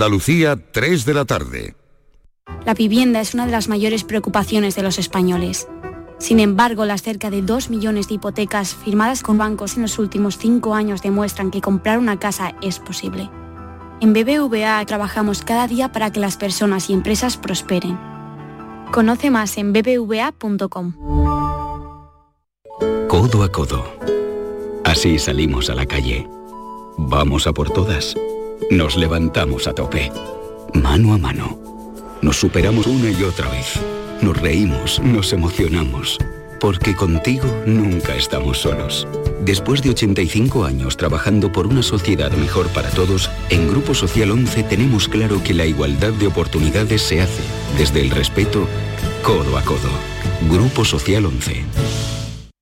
Andalucía, 3 de la tarde. La vivienda es una de las mayores preocupaciones de los españoles. Sin embargo, las cerca de 2 millones de hipotecas firmadas con bancos en los últimos 5 años demuestran que comprar una casa es posible. En BBVA trabajamos cada día para que las personas y empresas prosperen. Conoce más en bbva.com. Codo a codo. Así salimos a la calle. Vamos a por todas. Nos levantamos a tope. Mano a mano. Nos superamos una y otra vez. Nos reímos, nos emocionamos. Porque contigo nunca estamos solos. Después de 85 años trabajando por una sociedad mejor para todos, en Grupo Social 11 tenemos claro que la igualdad de oportunidades se hace desde el respeto, codo a codo. Grupo Social 11.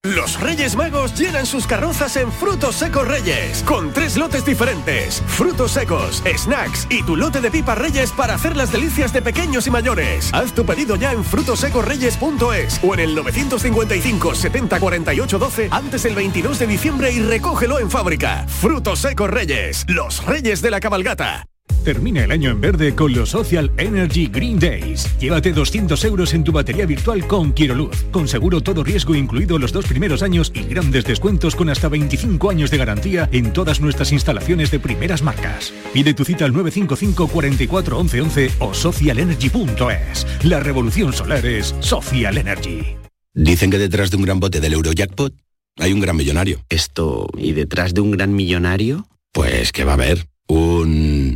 Los Reyes Magos llenan sus carrozas en Frutos Secos Reyes, con tres lotes diferentes. Frutos secos, snacks y tu lote de pipas Reyes para hacer las delicias de pequeños y mayores. Haz tu pedido ya en frutosecorreyes.es o en el 955 70 48 12 antes del 22 de diciembre y recógelo en fábrica. Frutos Secos Reyes, los Reyes de la Cabalgata. Termina el año en verde con los Social Energy Green Days. Llévate 200 euros en tu batería virtual con Luz. Con seguro todo riesgo incluido los dos primeros años y grandes descuentos con hasta 25 años de garantía en todas nuestras instalaciones de primeras marcas. Pide tu cita al 955 44 11 11 o socialenergy.es. La revolución solar es Social Energy. Dicen que detrás de un gran bote del Eurojackpot hay un gran millonario. Esto, ¿y detrás de un gran millonario? Pues que va a haber un...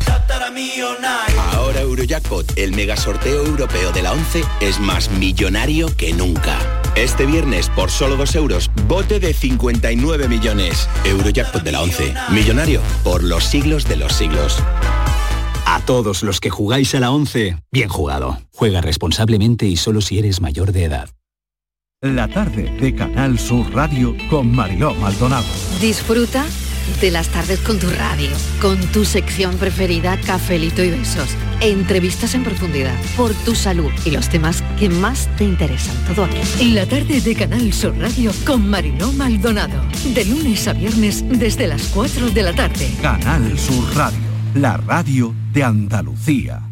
Ahora Eurojackpot, el mega sorteo europeo de la 11, es más millonario que nunca. Este viernes, por solo 2 euros, bote de 59 millones. Eurojackpot de la 11, millonario por los siglos de los siglos. A todos los que jugáis a la 11, bien jugado. Juega responsablemente y solo si eres mayor de edad. La tarde de Canal Sur Radio con Mariló Maldonado. Disfruta de las tardes con tu radio, con tu sección preferida, cafelito y besos, entrevistas en profundidad, por tu salud y los temas que más te interesan. Todo aquí. En la tarde de Canal Sur Radio con Mariló Maldonado, de lunes a viernes desde las 4 de la tarde. Canal Sur Radio, la radio de Andalucía.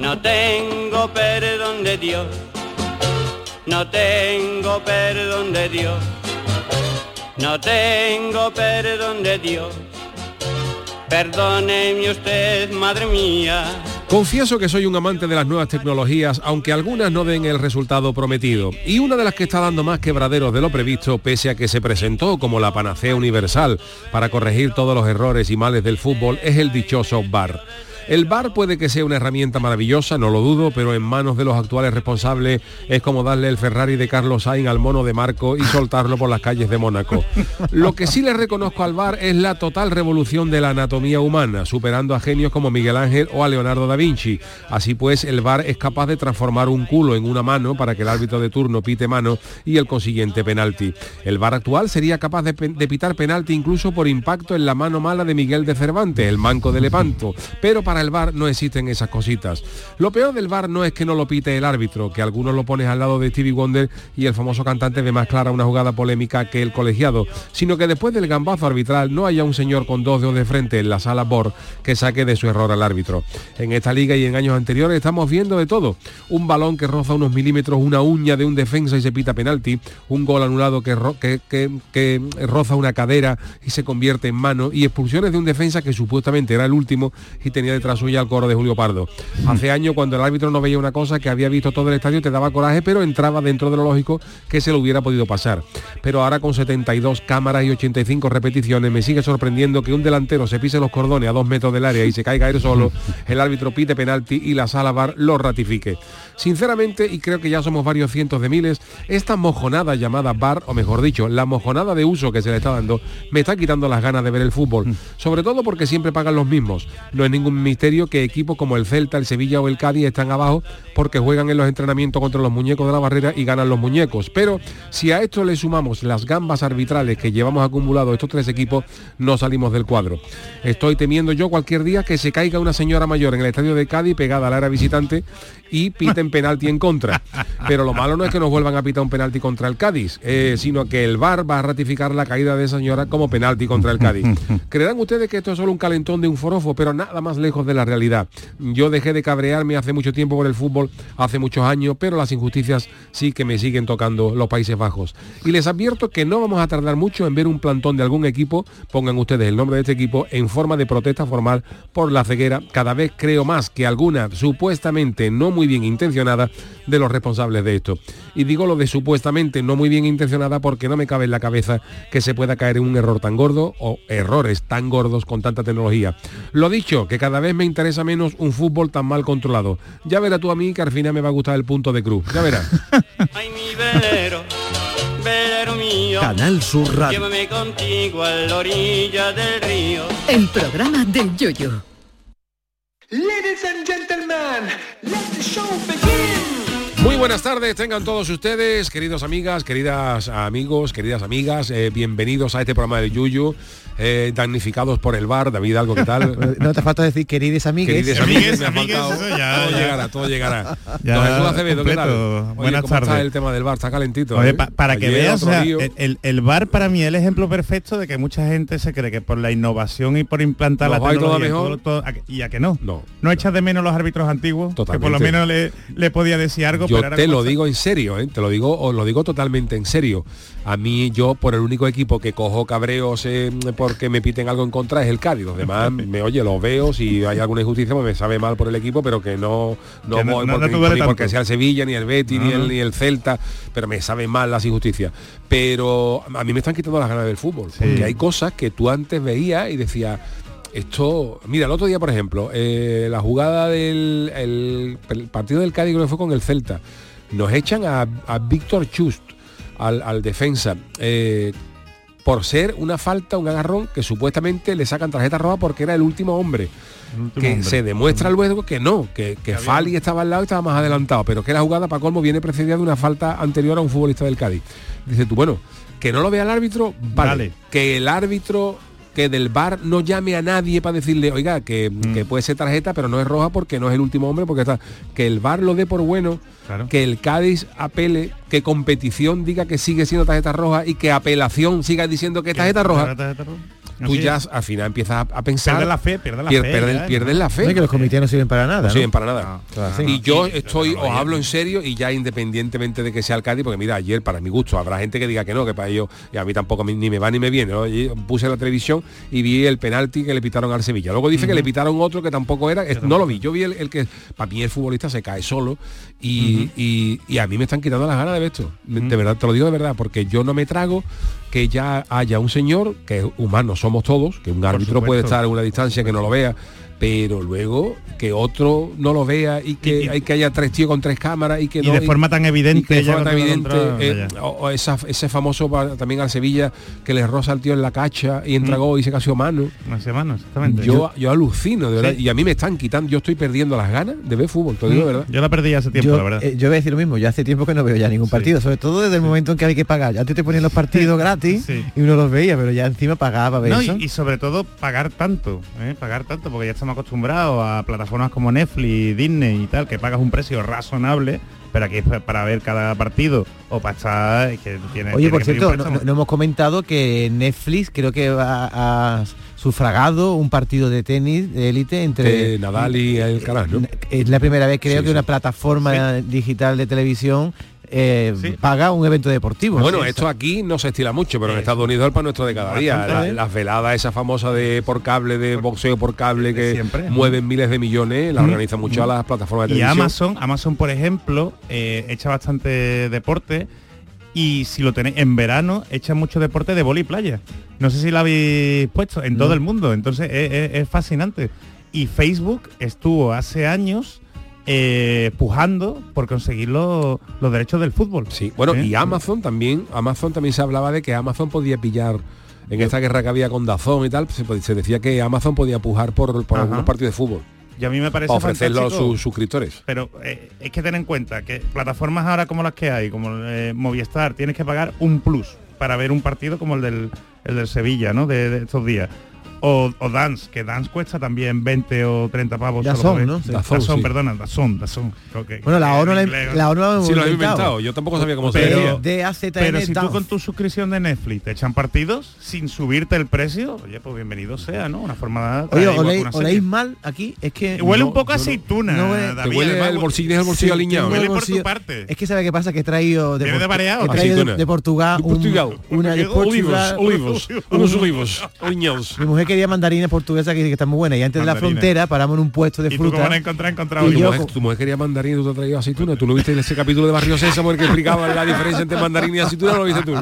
no tengo perdón de Dios, no tengo perdón de Dios, no tengo perdón de Dios. Perdóneme usted, madre mía. Confieso que soy un amante de las nuevas tecnologías, aunque algunas no den el resultado prometido. Y una de las que está dando más quebraderos de lo previsto, pese a que se presentó como la panacea universal para corregir todos los errores y males del fútbol, es el dichoso VAR. El bar puede que sea una herramienta maravillosa, no lo dudo, pero en manos de los actuales responsables es como darle el Ferrari de Carlos Sainz al mono de Marco y soltarlo por las calles de Mónaco. Lo que sí le reconozco al bar es la total revolución de la anatomía humana, superando a genios como Miguel Ángel o a Leonardo da Vinci. Así pues, el bar es capaz de transformar un culo en una mano para que el árbitro de turno pite mano y el consiguiente penalti. El bar actual sería capaz de, pitar penalti incluso por impacto en la mano mala de Miguel de Cervantes, el manco de Lepanto, pero para el bar no existen esas cositas. Lo peor del bar no es que no lo pite el árbitro, que algunos lo pones al lado de Stevie Wonder y el famoso cantante ve más clara una jugada polémica que el colegiado, sino que después del gambazo arbitral no haya un señor con dos dedos de frente en la sala BOR que saque de su error al árbitro. En esta liga y en años anteriores estamos viendo de todo. Un balón que roza unos milímetros una uña de un defensa y se pita penalti, un gol anulado que, que, que roza una cadera y se convierte en mano y expulsiones de un defensa que supuestamente era el último y tenía detrás al coro de Julio Pardo. Hace años cuando el árbitro no veía una cosa que había visto todo el estadio te daba coraje, pero entraba dentro de lo lógico que se lo hubiera podido pasar. Pero ahora con 72 cámaras y 85 repeticiones me sigue sorprendiendo que un delantero se pise los cordones a dos metros del área y se caiga él solo, el árbitro pide penalti y la sala bar lo ratifique. Sinceramente, y creo que ya somos varios cientos de miles, esta mojonada llamada bar, o mejor dicho, la mojonada de uso que se le está dando, me está quitando las ganas de ver el fútbol. Sobre todo porque siempre pagan los mismos. No es ningún misterio que equipos como el Celta, el Sevilla o el Cádiz están abajo porque juegan en los entrenamientos contra los muñecos de la barrera y ganan los muñecos. Pero si a esto le sumamos las gambas arbitrales que llevamos acumulado estos tres equipos, no salimos del cuadro. Estoy temiendo yo cualquier día que se caiga una señora mayor en el estadio de Cádiz pegada al área visitante y piten penalti en contra. Pero lo malo no es que nos vuelvan a pitar un penalti contra el Cádiz, eh, sino que el VAR va a ratificar la caída de esa señora como penalti contra el Cádiz. Creerán ustedes que esto es solo un calentón de un forofo, pero nada más lejos de la realidad. Yo dejé de cabrearme hace mucho tiempo por el fútbol, hace muchos años, pero las injusticias sí que me siguen tocando los Países Bajos. Y les advierto que no vamos a tardar mucho en ver un plantón de algún equipo, pongan ustedes el nombre de este equipo, en forma de protesta formal por la ceguera. Cada vez creo más que alguna supuestamente no muy bien intencionada de los responsables de esto. Y digo lo de supuestamente no muy bien intencionada porque no me cabe en la cabeza que se pueda caer en un error tan gordo o errores tan gordos con tanta tecnología. Lo dicho, que cada vez me interesa menos un fútbol tan mal controlado. Ya verás tú a mí que al final me va a gustar el punto de cruz. Ya verás. Canal Sur Radio. Llévame contigo a la orilla del río. El programa del yoyo. Ladies and gentlemen, let the show begin. Muy buenas tardes, tengan todos ustedes, queridos amigas, queridas amigos, queridas amigas, eh, bienvenidos a este programa de Yuyu, eh, damnificados por el bar. David, ¿algo qué tal? No te falta decir querides amigues. Querides amigues, me ha faltado. todo llegará, todo llegará. Ya, Don Jesús Acevedo, ¿qué tal? Oye, Buenas ¿cómo está tardes. el tema del bar? Está calentito. Oye, ¿eh? pa- para que Ayer veas, o sea, el, el- bar para mí es el ejemplo perfecto de que mucha gente se cree que por la innovación y por implantar Nos la todo tecnología y mejor. todo- todo- a que- y a que no. No. No echas de menos los árbitros antiguos, que por lo menos le, le podía decir algo. Yo pero te lo digo en serio, ¿eh? te lo digo, os lo digo totalmente en serio. A mí, yo por el único equipo que cojo cabreos eh, porque me piten algo en contra es el Cádiz. Los demás, me oye, los veo, si hay alguna injusticia, pues me sabe mal por el equipo, pero que no, no, Que voy no- porque, ni porque sea el Sevilla, ni el Betis, ni, el, ni el Celta, pero me sabe mal las injusticias. Pero a mí me están quitando las ganas del fútbol, porque hay cosas que tú antes veías y decías, esto, mira, el otro día, por ejemplo, eh, la jugada del el, el partido del Cádiz que fue con el Celta, nos echan a, a Víctor Chust, al, al defensa, eh, por ser una falta, un agarrón, que supuestamente le sacan tarjeta roja porque era el último hombre. último Que hombre. se demuestra luego que no, que, que Fali estaba al lado y estaba más adelantado, pero que la jugada para colmo viene precedida de una falta anterior a un futbolista del Cádiz. Dice tú, bueno, que no lo vea el árbitro, vale. Vale. Que el árbitro que del bar no llame a nadie para decirle, oiga, que, Mm. que puede ser tarjeta, pero no es roja porque no es el último hombre, porque está. Que el bar lo dé por bueno, Claro. que el Cádiz apele, que competición diga que sigue siendo tarjeta roja y que apelación siga diciendo que es tarjeta roja. Tarjeta roja. Tú ya es. al final empiezas a, a pensar. La fe, pierdes la pier- fe, pierden- ya, pierden ¿no? la fe. No, que los comités no sirven para nada. No ¿no? sirven para nada. Claro, sí. Y yo Y- estoy, os hablo en serio y ya independientemente de que sea el Cádiz, porque mira, ayer para mi gusto habrá gente que diga que no, que para ellos, y a mí tampoco ni me va ni me viene. puse la televisión y vi el penalti que le pitaron al Sevilla. Luego dice que le pitaron otro que tampoco era, no lo vi. Yo vi el, el que, para mí el futbolista se cae solo y, y- y a mí me están quitando las ganas de ver esto. De verdad, te lo digo de verdad, porque yo no me trago que ya haya un señor, que humanos somos todos, que un árbitro puede estar a una distancia que no lo vea, pero luego que otro no lo vea y que Y- y- hay que haya tres tíos con tres cámaras y que Y no de forma tan evidente, de forma tan evidente eh, o- o esa- ese famoso también al Sevilla que le roza al tío en la cacha y entra Mm. gol y se casi mano semana, exactamente. yo, yo alucino de verdad Sí. y a mí me están quitando yo estoy perdiendo las ganas de ver fútbol te digo de verdad Yo la perdí hace tiempo, yo, la verdad. eh, yo voy a decir lo mismo, yo hace tiempo que no veo ya ningún partido, sobre todo desde el momento en que hay que pagar. Ya te te ponían los partidos gratis Sí. y uno los veía, pero ya encima pagaba No, y sobre todo pagar tanto, ¿eh? pagar tanto, porque ya estamos acostumbrados a plataformas como Netflix, Disney y tal, que pagas un precio razonable, pero aquí es pa- para ver cada partido o para estar, es que tiene, Oye, tiene por que cierto, no, hemos comentado que Netflix creo que ha, ha sufragado un partido de tenis de élite entre Nadal y el Caras, ¿no? Es la primera vez creo Sí, que sí. una plataforma digital de televisión eh, paga un evento deportivo. ¿no? Bueno, esto aquí no se estila mucho, pero en Estados Unidos es el pan nuestro de cada día. La- ¿eh? las veladas esa famosa de por cable, de boxeo por cable, que siempre. mueven miles de millones, la Mm. organizan mucho a las plataformas de Y televisión. Amazon, Amazon por ejemplo, eh, echa bastante deporte y si lo tenéis en verano, echa mucho deporte de boli y playa. No sé si lo habéis puesto en todo el mundo, entonces es, es- es fascinante. Y Facebook estuvo hace años eh, pujando por conseguir lo- los derechos del fútbol. Sí, bueno, ¿Eh? y Amazon también, Amazon también se hablaba de que Amazon podía pillar en esta guerra que había con Dazón y tal, se, se decía que Amazon podía pujar por, por algunos partidos de fútbol. Y a mí me parece ofrecerlo a sus suscriptores. Pero eh, es que ten en cuenta que plataformas ahora como las que hay, como Movistar, tienes que pagar un plus para ver un partido como el del, el del Sevilla, ¿no? De, de estos días. O, o Dance, que Dance cuesta también 20 o 30 pavos. solo Dazón, ver. ¿no? Sí. Dazón, Dazón, sí. perdona, Dazón, Dazón. que- Bueno, la ONU la- la ONU la hemos Sí, lo he inventado. Yo tampoco sabía cómo se Pero- decía. De AZN Pero si tú con tu suscripción de Netflix te echan partidos sin subirte el precio, oye, pues bienvenido sea, ¿no? Una forma de... Oye, traer igual que ¿oléis, una serie. oléis mal aquí? Es que... Huele no- un poco a no- aceituna, no huele- David, huele además, el bolsillo, el bolsillo el Huele por tu parte. Es que sabe qué pasa, que he traído de, de Portu- mareado. he traído de, Aceituna. de Portugal, De un- Portugal. una de Olivos, Portugal, olivos, unos olivos, aliñados. Mi mujer quería mandarinas portuguesas que, que están muy buenas y antes de la Mandarina. frontera paramos en un puesto de ¿Y tú cómo fruta. van a encontrar, encontrar Y Tu mujer, tu mujer quería mandarina y tú te has traído aceituna. ¿Tú no viste ese capítulo de Barrio Sésamo en el que explicaba la diferencia entre mandarina y aceituna? ¿No lo viste tú?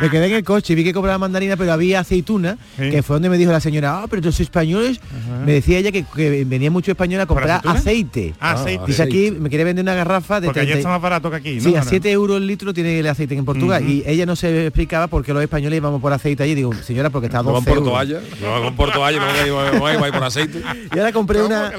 Me quedé en el coche y vi que compraba mandarina, pero había aceituna, Sí. que fue donde me dijo la señora, ah, pero los españoles, me decía ella que, que venía mucho español a comprar aceite. Ah, aceite. Dice aceite. aquí, me quiere vender una garrafa de Porque allá 30 está más barato que aquí, ¿no? Sí, a Ahora. 7 euros el litro tiene el aceite en Portugal. Y ella no se explicaba por qué los españoles íbamos por aceite allí. Digo, señora, porque está a No van 12 por euros. toalla, no van por toalla, no van a ir- no van a ir por aceite. Y ahora compré una...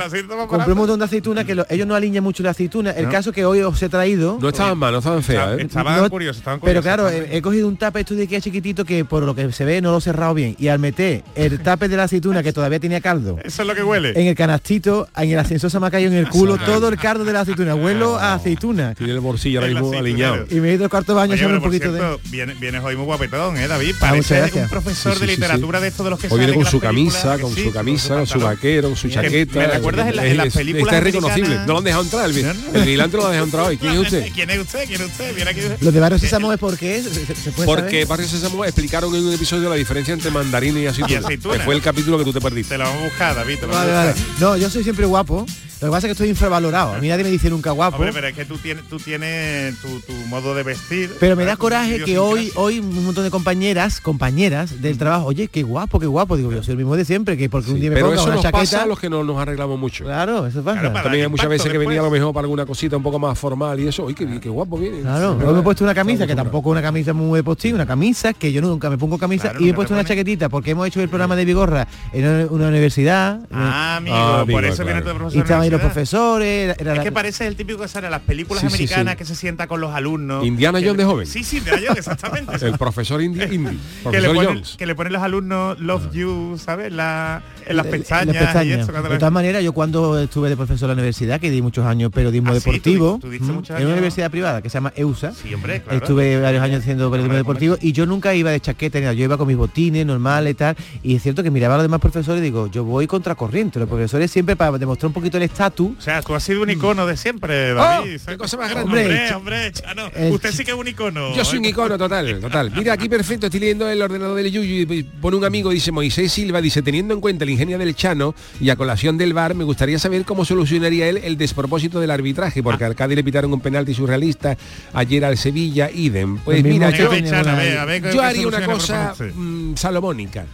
Compré un montón de aceitunas que lo- ellos no alinean mucho la aceituna. El No. caso que hoy os he traído... No estaban mal, no estaban feas, ¿eh? Estaban No- curiosos, estaban Pero curiosos. claro, estaban he, he cogido un tape esto de Ikea chiquitito que por lo que se ve no lo he cerrado bien. Y al meter el tape de la aceituna que todavía tenía caldo Eso es lo que huele. en el canastito, en el ascensor se me ha caído en el culo todo el caldo de la aceituna. Huelo a aceituna. Tiene el bolsillo ahora mismo alineado. Y me he ido al cuarto baño pero un poquito de... cierto, viene- vienes hoy muy guapetón, ¿eh, David? Ah, Parece un profesor Sí, de literatura sí. de estos de los que Hoy viene con su. Camisa, con Sí, su camisa, con su vaquero, con su Que chaqueta. me recuerdas en la- en las Es- películas Está reconocible. No lo han dejado entrar. El, el vigilante no lo ha dejado entrar hoy. ¿Quién es usted? ¿Quién es usted? ¿Quién es usted? Aquí. Los de Barrio Sésamo es porque es, se, se puede Porque saber? Barrio Sésamo explicaron en un episodio la diferencia entre mandarina y aceituna. Y aceituna. Que fue el capítulo que tú te perdiste. Te lo vamos a buscar, David. Te lo Vale, vamos a vale. buscar. No, yo soy siempre guapo. Lo que pasa es que estoy infravalorado. A mí nadie me dice nunca guapo. Hombre, pero es que tú tienes, tú tienes tu, tu modo de vestir. Pero me da ¿sabes? Tu coraje que hoy, hoy un montón de compañeras, compañeras del trabajo, oye, qué guapo, qué guapo. Digo, yo soy el mismo de siempre, que porque un día me Pero ponga eso una nos chaqueta. pasa a los que no nos arreglamos mucho. Claro, eso pasa. Claro, También hay muchas veces que venía a lo mejor para alguna cosita un poco más formal y eso. Uy, qué, qué guapo viene. Claro, me he puesto una camisa, que tampoco una camisa muy de postín, una camisa que yo nunca me pongo camisa Claro, y me he puesto una chaquetita porque hemos hecho el programa de Vigorra en una, universidad Ah, amigo, Ah, por eso viene tu profesor. Los profesores. Era, era Es la- que parece el típico que sale en las películas Sí, americanas sí. que se sienta con los alumnos. Indiana Que Jones de joven. Sí, sí, Indiana Jones, exactamente. El profesor Indy, Indy que, le ponen, Jones. que le ponen los alumnos Love You, ¿sabes? La, en las en pestañas, las pestañas. y eso. cuando de todas maneras, yo cuando estuve de profesor en la universidad, que di muchos años periodismo Ah, sí, tú deportivo, tú mm, en años. una universidad privada que se llama EUSA, Sí, hombre, claro. Estuve varios años haciendo periodismo deportivo y yo nunca iba de chaqueta ni nada, yo iba con mis botines normales y tal. Y es cierto que miraba a los demás profesores y digo, yo voy contracorriente. Los profesores siempre para demostrar un poquito el estatus. O sea, tú has sido un icono de siempre, ¡Oh! David. ¡Qué cosa más grande! Hombre, Hombre, Ch- hombre, Chano. el Usted sí que es un icono. Yo soy un icono total, total. Mira, aquí perfecto, estoy leyendo el ordenador del Yuyu y pone un amigo, dice Moisés Silva, dice, teniendo en cuenta el ingenio del Chano y a colación del VAR, me gustaría saber cómo solucionaría él el despropósito del arbitraje, porque al Cádiz le pitaron un penalti surrealista, ayer al Sevilla, idem. Pues mira, Venga, yo, Chano. ve, Chano, a ver, a ver, ¿qué- yo haría una cosa mm, salomónica.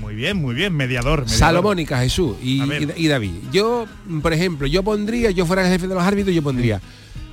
Muy bien, muy bien, mediador. mediador. Salomónica, Jesús y David. Yo, mm, por ejemplo, yo pondría, yo fuera el jefe de los árbitros, yo pondría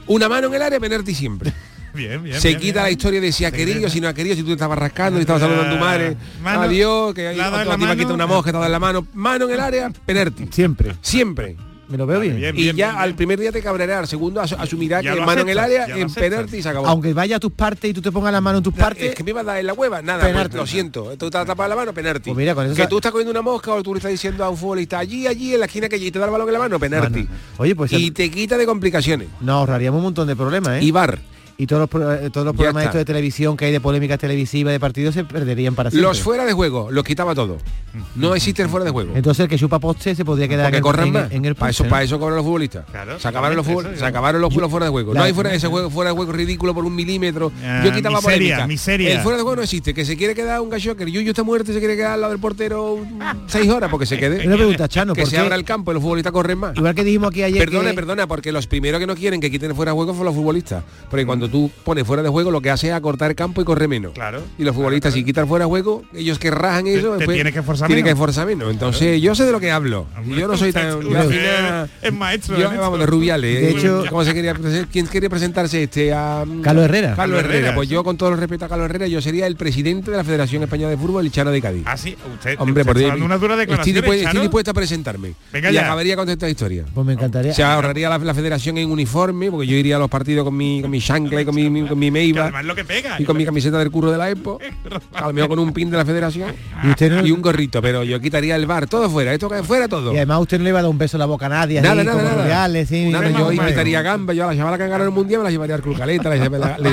una mano en el área, penalti siempre. Bien, bien. se bien, quita bien. la historia de si ha querido, si no ha querido, si tú te estabas rascando, si estabas saludando a tu madre, Mano, adiós, que tipo mano. quita una mosca, te da en la mano, mano en el área, penalti. Siempre. Siempre. Me lo veo Vale, bien. bien. y ya al primer día te cabrerá, al segundo asu- asumirá Ya que mano en el área, en penalti y se acabó. Aunque vaya a tus partes y tú te pongas la mano en tus partes, es que me iba a dar en la hueva, nada, pues, lo siento. Tú te has tapado la mano, penalti. Pues mira, con eso que tú estás cogiendo una mosca o tú le estás diciendo a un futbolista allí, allí, en la esquina que allí te da el balón en la mano, penalti. Mano. Oye, pues y te quita de complicaciones. nos ahorraríamos un montón de problemas, ¿eh? Y VAR. Y todos los, eh, todos los programas estos de televisión que hay de polémicas televisivas de partidos se perderían para siempre. Los fuera de juego, los quitaba todo. No existe el fuera de juego. Entonces el que chupa poste se podría quedar Porque en, el- corran en, más. en el para eso, poste, ¿no? para eso cobran los futbolistas. se acabaron los, eso se acabaron los, fuera de juego. no hay fuera ese juego fuera de juego ridículo por un milímetro. Ah, Yo quitaba miseria, polémica. miseria. El fuera de juego no existe. Que se quiere quedar un gallo que el Yuyu está muerto y se quiere quedar al lado del portero seis horas porque se quede. Una pregunta, Chano, que ¿por se qué? abra el campo y los futbolistas corren más. Igual que dijimos aquí ayer Perdona, que- perdona, porque los primeros que no quieren que quiten fuera de juego son los futbolistas. Porque cuando tú pones fuera de juego lo que hace es acortar el campo y corre menos. Claro. Y los futbolistas si quitan fuera de juego, ellos que rajan eso, te después tienes que esforzar tienen que menos. esforzar menos. Entonces yo sé de lo que hablo. Y yo no soy tan... yo es maestro. yo, en vamos, de. Rubiales. De eh, hecho- ¿cómo se quería ¿Quién quería presentarse este? A, mm, Carlos Herrera. Carlos Herrera. Herrera, Pues sí. yo, con todo el respeto a Carlos Herrera, yo sería el presidente de la Federación Española de Fútbol, el Chano de Cádiz. Ah, sí, usted, Hombre, usted por está Dios, dando una dura estoy, declaración. dispuesto, estoy dispuesto a presentarme. Venga y ya. acabaría con esta historia. Pues me encantaría. Se ahorraría la, la federación en uniforme, porque yo iría a los partidos con mi, con mi y con mi, mi- con mi Que meiva además lo que pega. y con mi camiseta del curro de la EPO, a lo mejor con un pin de la federación Y usted no- y un gorrito, pero yo quitaría el bar, todo fuera, esto que fuera todo. Y además usted no le va a dar un beso en la boca a nadie. Nada, así, nada, como nada. Rubiales, sí, Nada, yo invitaría gamba, yo a la chavala que ganaron el mundial me la llevaría al Club Caleta, la llevaría- le,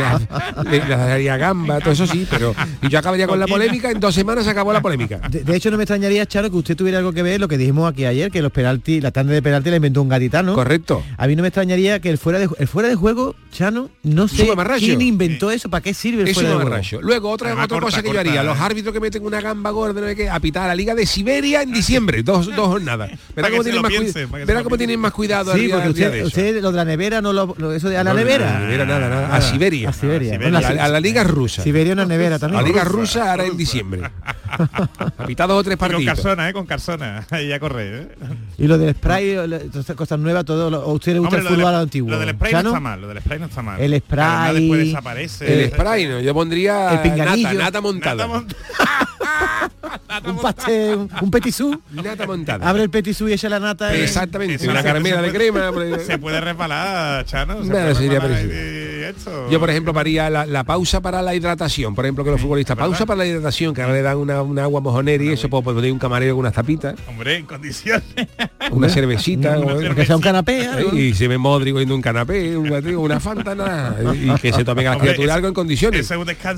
le- le daría gamba, todo eso sí, pero y yo acabaría con la polémica, en dos semanas se acabó la polémica. De, de hecho, no me extrañaría, Charo, que usted tuviera algo que ver lo que dijimos aquí ayer, que los penaltis, la tanda de penalti la inventó un gaditano. Correcto. A mí no me extrañaría que el fuera de, el fuera de juego, Chano, no sé quién inventó eso, para qué sirve el fuera. Luego, otra, otra corta, cosa que yo corta, haría, ¿eh? los árbitros que meten una gamba gorda, no sé qué, a pitar a la Liga de Siberia en diciembre, dos, dos jornadas. Verá que cómo, tienen más, piense, que verá cómo tienen cuidado Sí, porque usted, eso. usted lo de la nevera, no lo, lo- eso de a la No, nevera. no, no, nevera, nada, nada, a Siberia. A Siberia. Siberia. Bueno, a, la, a la Liga rusa. Siberia una nevera A también. la Liga Rusa, ahora en diciembre. A pitar dos o tres Y con partidos. Carsona, ¿eh? Con Carsona. Ahí a correr, ¿eh? Y lo del spray, cosas nuevas, todo, lo- ¿a usted le gusta Hombre, el fútbol antiguo? Lo del spray no está mal, lo del spray no está mal. El Que spray, después desaparece. El spray, ¿no? Yo pondría El pinganillo. nata, nata montada. Nata mont- un pastel, un, un petisú. Nata montada. Abre el petisú y echa la nata. Exactamente, una caramela de crema. Se puede resbalar, Chano. Se Nada, puede sería resbalar Yo, por ejemplo, haría la, la pausa para la hidratación. Por ejemplo, que los futbolistas, pausa para la hidratación, que ahora le dan una, una agua mojonera y eso, pues poner un camarero con unas tapitas, Hombre, en condiciones. una cervecita, Una Aunque sea un canapé. y se ve Modric cogiendo un canapé, un una fanta, nada, y que se tomen a las criaturas algo en condiciones.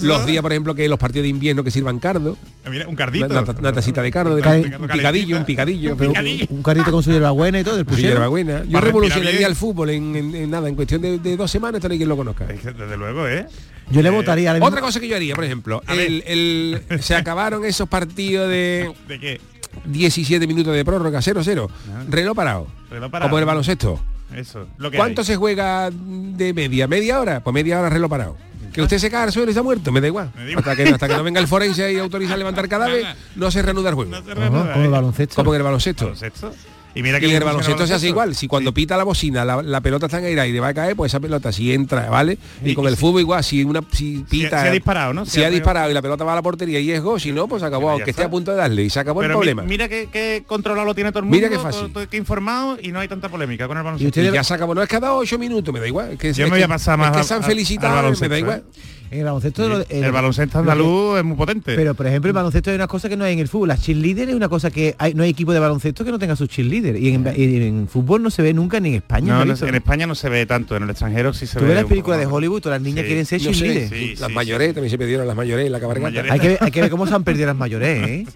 Los días, por ejemplo, que los partidos de invierno que sirvan cardo, Mira, un cardito. una- una tacita de cardo, de, un picadillo, un picadillo, picadillo. Un carrito con su hierbabuena y todo, Pues puchero. hierbabuena. Yo revolucionaría el fútbol en, en- en nada, en cuestión de, de dos semanas, quien lo conozca. Es que, Desde luego, ¿eh? Yo le votaría ahora mismo- Otra cosa que yo haría, por ejemplo, el, el- se acabaron esos partidos de ¿De qué? 17 minutos de prórroga, 0-0, reloj parado, Reloj parado. como el baloncesto. Eso. Lo que ¿Cuánto hay. se juega de media? ¿Media hora? Pues media hora reloj parado. Que usted se cae al suelo y se ha muerto, me da igual. Me da igual. Hasta que, hasta que no venga el forense y autoriza a levantar cadáver, no se reanuda el juego. No se Ajá, reanuda, como el ¿eh? baloncesto. Como en el baloncesto. Baloncesto. Y mira que Y el baloncesto se hace igual. Si cuando pita la bocina la, la pelota está en aire y le va a caer, pues esa pelota si entra, ¿vale? Y, Y- con y el fútbol igual, si una si pita. si ha disparado, ¿no? Si, Si ha ha- disparado y la pelota va a la portería y es gol, si no, pues se acabó, aunque esté a punto de darle y se acabó Pero el mi- problema. mira que, que controlado lo tiene todo el mundo. Mira qué fácil. todo- todo- que informado y no hay tanta polémica con el baloncesto. usted Y le- ya se acabó, no es cada ocho minutos, me da igual. Que, Yo es me voy que- a pasar es más que se han felicitado, me da igual. En el baloncesto... lo- el, baloncesto lo que- andaluz es muy potente. Pero, por ejemplo, el baloncesto es una cosa que no hay en el fútbol. Las cheerleaders es una cosa que hay, no hay equipo de baloncesto que no tenga sus cheerleaders. Y en, y en fútbol no se ve nunca ni en España. no, no, Marito. en España no se ve tanto, en el extranjero sí se Tú ve. ves las películas de. Hollywood, todas las niñas Sí. quieren ser No sé, cheerleaders. sí, las sí, mayores también se pidieron las mayores la cabalgata. mayores. Hay que, ver, hay que ver cómo se han perdido las mayores, ¿eh?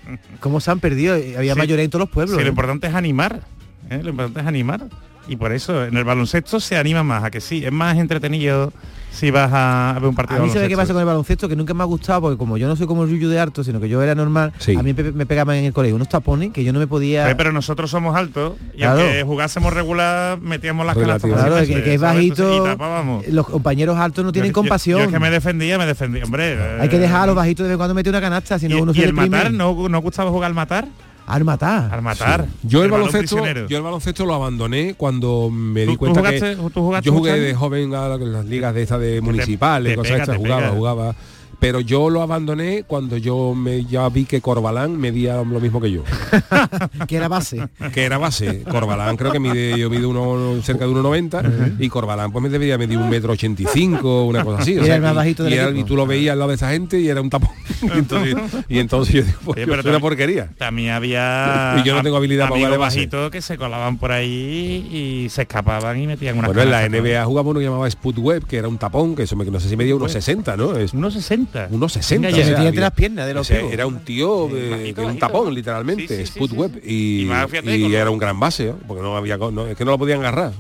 Cómo se han perdido. Había Sí. mayores en todos los pueblos. Sí, ¿eh? lo importante es animar. ¿eh? Lo importante es animar. Y por eso en el baloncesto se anima más, a que sí, es más entretenido si vas a, ver un partido A mí se ve qué pasa con el baloncesto, que nunca me ha gustado, porque como yo no soy como el Yuyu de harto, sino que yo era normal, Sí. a mí me, pegaban en el colegio unos tapones que yo no me podía... Eh, Pero nosotros somos altos y Claro. aunque jugásemos regular, metíamos las canastas Claro, fácilmente, que, los compañeros altos no tienen Yo- compasión. Yo, es que me defendía, me defendía. Hombre, Hay que eh, dejar a los bajitos de vez en cuando meter una canasta, si no y, uno y se el deprime. matar, ¿no, ¿no gustaba jugar al matar? Al matar. Al matar. Yo el, baloncesto, yo el baloncesto lo abandoné cuando me ¿Tú- di tú cuenta jugaste- que tú jugaste yo jugué de joven a las ligas de estas de municipales, te cosas pega, estas, te jugaba, pega. jugaba. Pero yo lo abandoné cuando yo me ya vi que Corbalán medía lo mismo que yo. que era base. Que era base. Corbalán creo que mide, yo mido uno, cerca de 1,90 y Corbalán pues me debería medir un metro 85, una cosa así. o Y sea, era el más bajito del y, era- y tú lo veías al lado de esa gente y era un tapón. y, entonces, y entonces yo digo, pues, Oye, yo pero soy una porquería. También había Y yo no tengo habilidad para jugar de base. bajitos que se colaban por ahí y se escapaban y metían una Bueno, en la NBA jugaba uno que llamaba Spud Web, que era un tapón, que eso me, no sé si medía unos 60, ¿no? Es, unos 60. Unos 60. Venga, ya. Metía entre las piernas de los ese pibos. Era un tío de, un tapón, literalmente, Spud Web. Y, era un gran base, porque no había no, es que no lo podían agarrar.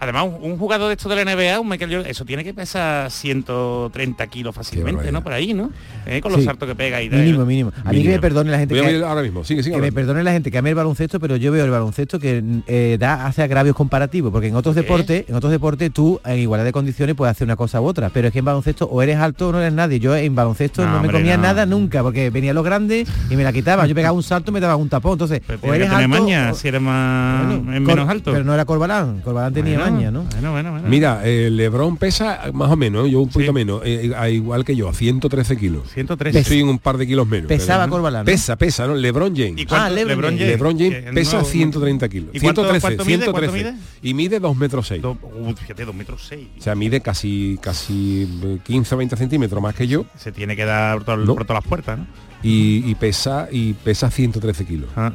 Además, un, un jugador de esto de la NBA, un Michael Jordan, eso tiene que pesar 130 kilos fácilmente, ¿no? Por ahí, ¿no? Eh, con los Sí. saltos que pega y tal. Mínimo, mínimo. A mí que me perdone la gente Voy a que, ahora mismo, sigue, sigue que me perdone la gente que ame el baloncesto, pero yo veo el baloncesto que eh, da hace agravios comparativos, porque en otros deportes, en otros deportes tú en igualdad de condiciones puedes hacer una cosa u otra, pero es que en baloncesto o eres alto o no eres nadie. Yo en baloncesto No, no, me hombre, comía no. nada nunca, porque venían los grandes y me la quitaban. Yo pegaba un salto y me daba un tapón. Entonces, o Tienes que eres alto maña, o- si eres más Bueno, menos alto. Pero no era Corbalán, Corbalán tenía Bueno, maña, ¿no? Bueno, bueno, bueno. Mira, eh, Lebron pesa más o menos, yo un poquito menos, eh, a igual que yo, a 113 kilos. 113. Estoy en un par de kilos menos. Pesaba pero- Corbalán, ¿no? Pesa, pesa, ¿no? Lebron James. ¿Y cuánto- Ah, LeBron LeBron James? LeBron James pesa nuevo- 130 kilos. ¿Y cuánto- 113, cuánto mide? 113. ¿Cuánto mide? Y mide 2 metros 6. Do- uh, fíjate, 2 metros 6. O sea, mide casi casi eh, 15 o 20 centímetros más que yo. Se tiene que dar por, No. por todas las puertas, ¿no? Y, y pesa y pesa 113 kilos. Ah,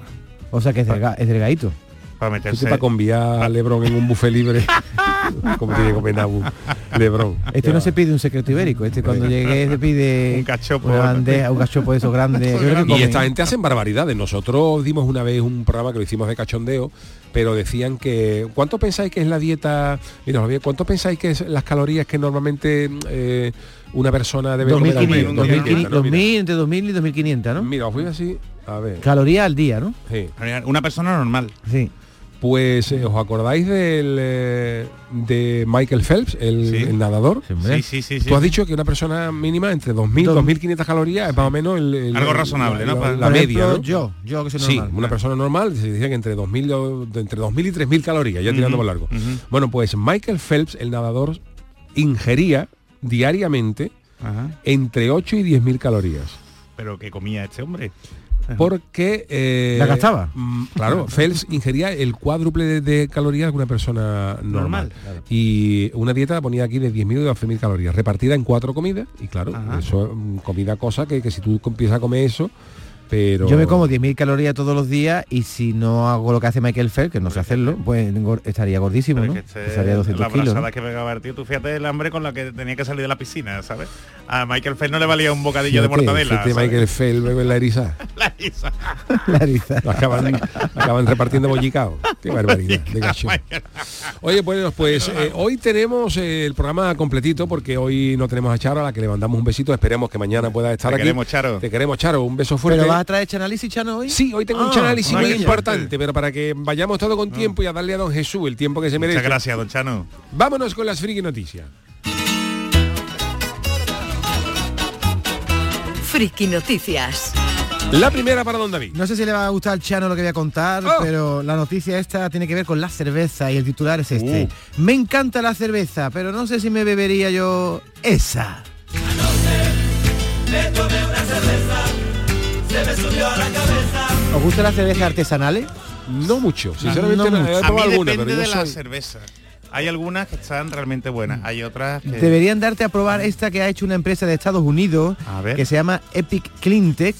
O sea que es, delga- es delgadito. Para meterse. para conviar a Lebron en un buffet libre. como tiene que comer Nabu, Lebron. Este no se pide un secreto ibérico, este cuando llegué se pide Un cachopo. bandeja, un cachopo de esos grandes. Y comen. esta gente hacen barbaridades. Nosotros dimos una vez un programa que lo hicimos de cachondeo, pero decían que ¿cuánto pensáis que es la dieta? Mira, ¿cuánto pensáis que es las calorías que normalmente eh, una persona debe comer al día? 2500, 2500, ¿no? 2000, entre 2000 y 2500, ¿no? Mira, os voy así, a ver. Calorías al día, ¿no? Sí. Una persona normal. Sí. Pues eh, os acordáis del eh, de Michael Phelps, el, Sí. el nadador. Sí, sí, sí. sí, Tú has dicho que una persona mínima entre 2000 Dos- 2500 calorías es más o menos el, el- Algo razonable, la, ¿no? la- Para- la Por media, ejemplo, ¿no? yo, yo que soy Sí, una persona normal se decía que entre 2000 o- de entre 2000 y 3000 calorías, ya tirando por largo. Bueno, pues Michael Phelps, el nadador, ingería diariamente Ajá. entre 8 y 10.000 calorías. Pero que comía este hombre. Porque eh, ¿La gastaba? mm, Claro, Phelps ingería el cuádruple de, de calorías que una persona normal. Normal, Y una dieta ponía aquí de 10.000 y 12.000 calorías, repartida en cuatro comidas. Y claro, Ajá. eso es mm, comida cosa que, que si tú empiezas a comer eso, pero... Yo me como 10.000 calorías todos los días y si no hago lo que hace Michael Phelps, que no sé hacerlo, pues estaría gordísimo, ¿no? este- Estaría 200 la kilos. ¿no? que pegaba el tío, tú fíjate el hambre con la que tenía que salir de la piscina, ¿sabes? A Michael Phelps no le valía un bocadillo de Fíjate, mortadela. fíjate. Michael Phelps luego en la eriza. La risa. La risa. acaban, acaban repartiendo bollicao. Qué barbaridad de. Oye, pues, pues eh, hoy tenemos eh, el programa completito porque hoy no tenemos a Charo, a la que le mandamos un besito. Esperemos que mañana pueda estar Te aquí. queremos, Charo. Te queremos, Charo. Un beso fuerte. ¿Pero vas a traer análisis, Chano, hoy? Sí, hoy tengo un Ah, análisis muy importante, pero para que vayamos todo con tiempo y a darle a don Jesús el tiempo que se merece. Muchas gracias, don Chano. Vámonos con las friki noticias. Friki Noticias. La primera para don David. No sé si le va a gustar al Chano lo que voy a contar, Oh. pero la noticia esta tiene que ver con la cerveza y el titular es este. Uh. Me encanta la cerveza, pero no sé si me bebería yo esa. ¿Os gustan las cervezas artesanales? No mucho, sinceramente no no, mucho. he A mí alguna, depende pero de la cerveza. Hay algunas que están realmente buenas, hay otras que... Deberían darte a probar esta que ha hecho una empresa de Estados Unidos A ver. que se llama Epic Cleantech,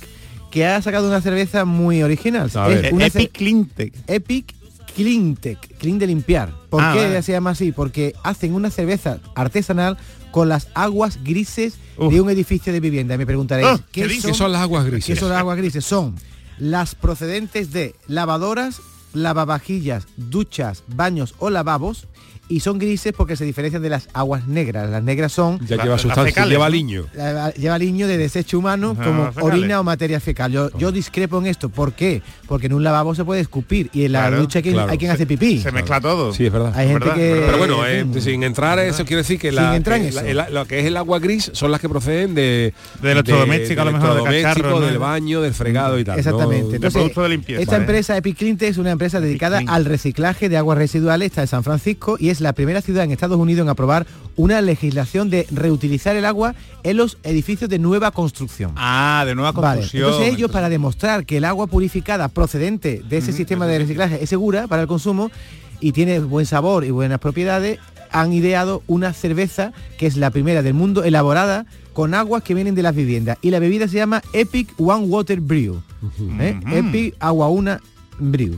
que ha sacado una cerveza muy original. A Es ver. una Epic Cleantech. Epic Cleantech, clean de limpiar. ¿Por Ah, qué vale. se llama así? Porque hacen una cerveza artesanal con las aguas grises Uf. de un edificio de vivienda. Me preguntaréis, Ah, ¿qué, ¿qué son, dices? ¿Qué son las aguas grises? ¿qué son las aguas grises? Son las procedentes de lavadoras, lavavajillas, duchas, baños o lavabos y son grises porque se diferencian de las aguas negras. Las negras son Ya lleva sustancia, fecales, lleva liño. la- lleva liño de desecho humano Ajá, como fecales. orina o materia fecal. Yo, yo discrepo en esto. ¿Por qué? Porque en un lavabo se puede escupir y en la Claro, ducha hay quien, claro. hay quien hace pipí. Se mezcla todo. Sí, es verdad. Hay gente ¿Verdad? que... Pero bueno, eh, Mm. sin entrar eso quiere decir que, Sin la, entrar en que eso. la- el- lo que es el agua gris son las que proceden de De electrodomésticos, a lo mejor, de electrodomésticos, cacharros, ¿no? del baño, del fregado y tal. Exactamente. ¿no? Entonces, producto de limpieza. Esta Vale. empresa Epic Cleantech es una empresa dedicada al reciclaje de aguas residuales, está en San Francisco y es la primera ciudad en Estados Unidos en aprobar una legislación de reutilizar el agua en los edificios de nueva construcción. Ah, de nueva Vale, construcción. Entonces ellos, para demostrar que el agua purificada procedente de ese sistema de reciclaje es segura para el consumo y tiene buen sabor y buenas propiedades, han ideado una cerveza que es la primera del mundo elaborada con aguas que vienen de las viviendas. Y la bebida se llama Epic One Water Brew. ¿eh? Epic Agua Una Brew.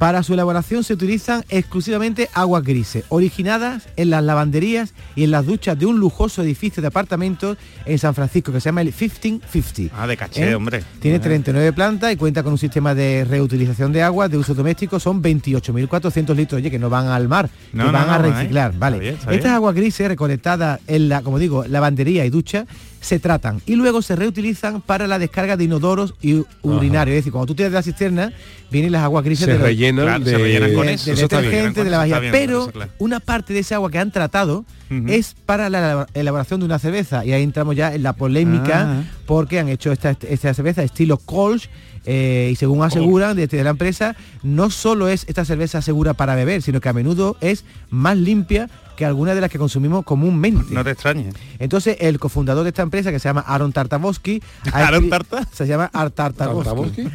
Para su elaboración se utilizan exclusivamente aguas grises, originadas en las lavanderías y en las duchas de un lujoso edificio de apartamentos en San Francisco que se llama el 1550. Ah, de caché, ¿Eh? hombre. Tiene Ah. 39 plantas y cuenta con un sistema de reutilización de agua de uso doméstico. Son 28.400 litros, oye, que no van al mar, No, que no, van a no, reciclar. Vale. Está bien, está Estas bien. aguas grises recolectadas en la, como digo, lavandería y ducha, se tratan y luego se reutilizan para la descarga de inodoros y urinarios. Es decir, cuando tú tiras de la cisterna, vienen las aguas grises Se de los- rellenan Claro, se de- rellenan con de- eso. detergente, de la Está vajilla. bien, Pero eso, claro. una parte de ese agua que han tratado es para la elaboración de una cerveza. Y ahí entramos ya en la polémica Ah. porque han hecho esta, esta cerveza estilo Kolsch eh, y según aseguran desde la empresa, no solo es esta cerveza segura para beber, sino que a menudo es más limpia que algunas de las que consumimos comúnmente. No te extrañes. Entonces, el cofundador de esta empresa, que se llama Aaron Tartakovsky, ha ¿Aaron Tarta? Se llama Art Tartakovsky.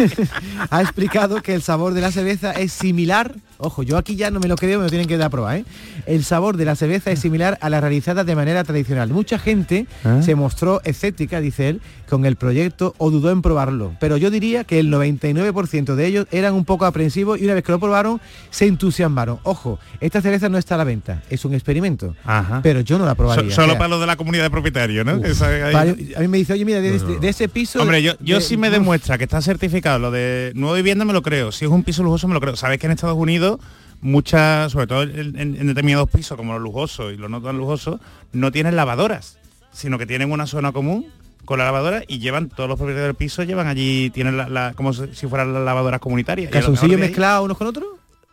ha explicado que el sabor de la cerveza es similar, ojo, yo aquí ya no me lo creo, me lo tienen que dar a ¿eh? El sabor de la cerveza es similar a la realizada de manera tradicional. Mucha gente ¿Ah? se mostró escéptica, dice él, con el proyecto o dudó en probarlo. Pero yo diría que el 99% de ellos eran un poco aprensivos y una vez que lo probaron, se entusiasmaron. Ojo, esta cerveza no está a la venta, es un experimento. Ajá. Pero yo no la probaría. So- o solo sea, para los de la comunidad de propietarios, ¿no? Esa- ahí- para- a mí me dice, oye, mira, de, de- de ese piso... Hombre, yo, yo de- sí me demuestra que está certificado. Lo de nueva vivienda me lo creo. Si es un piso lujoso me lo creo. Sabes que en Estados Unidos muchas, sobre todo en, determinados pisos como los lujosos y los no tan lujosos, no tienen lavadoras, sino que tienen una zona común con la lavadora y llevan todos los propietarios del piso llevan allí tienen la, la- como si fueran las lavadoras comunitarias. Lo ¿Calzoncillos mezclados unos con otros?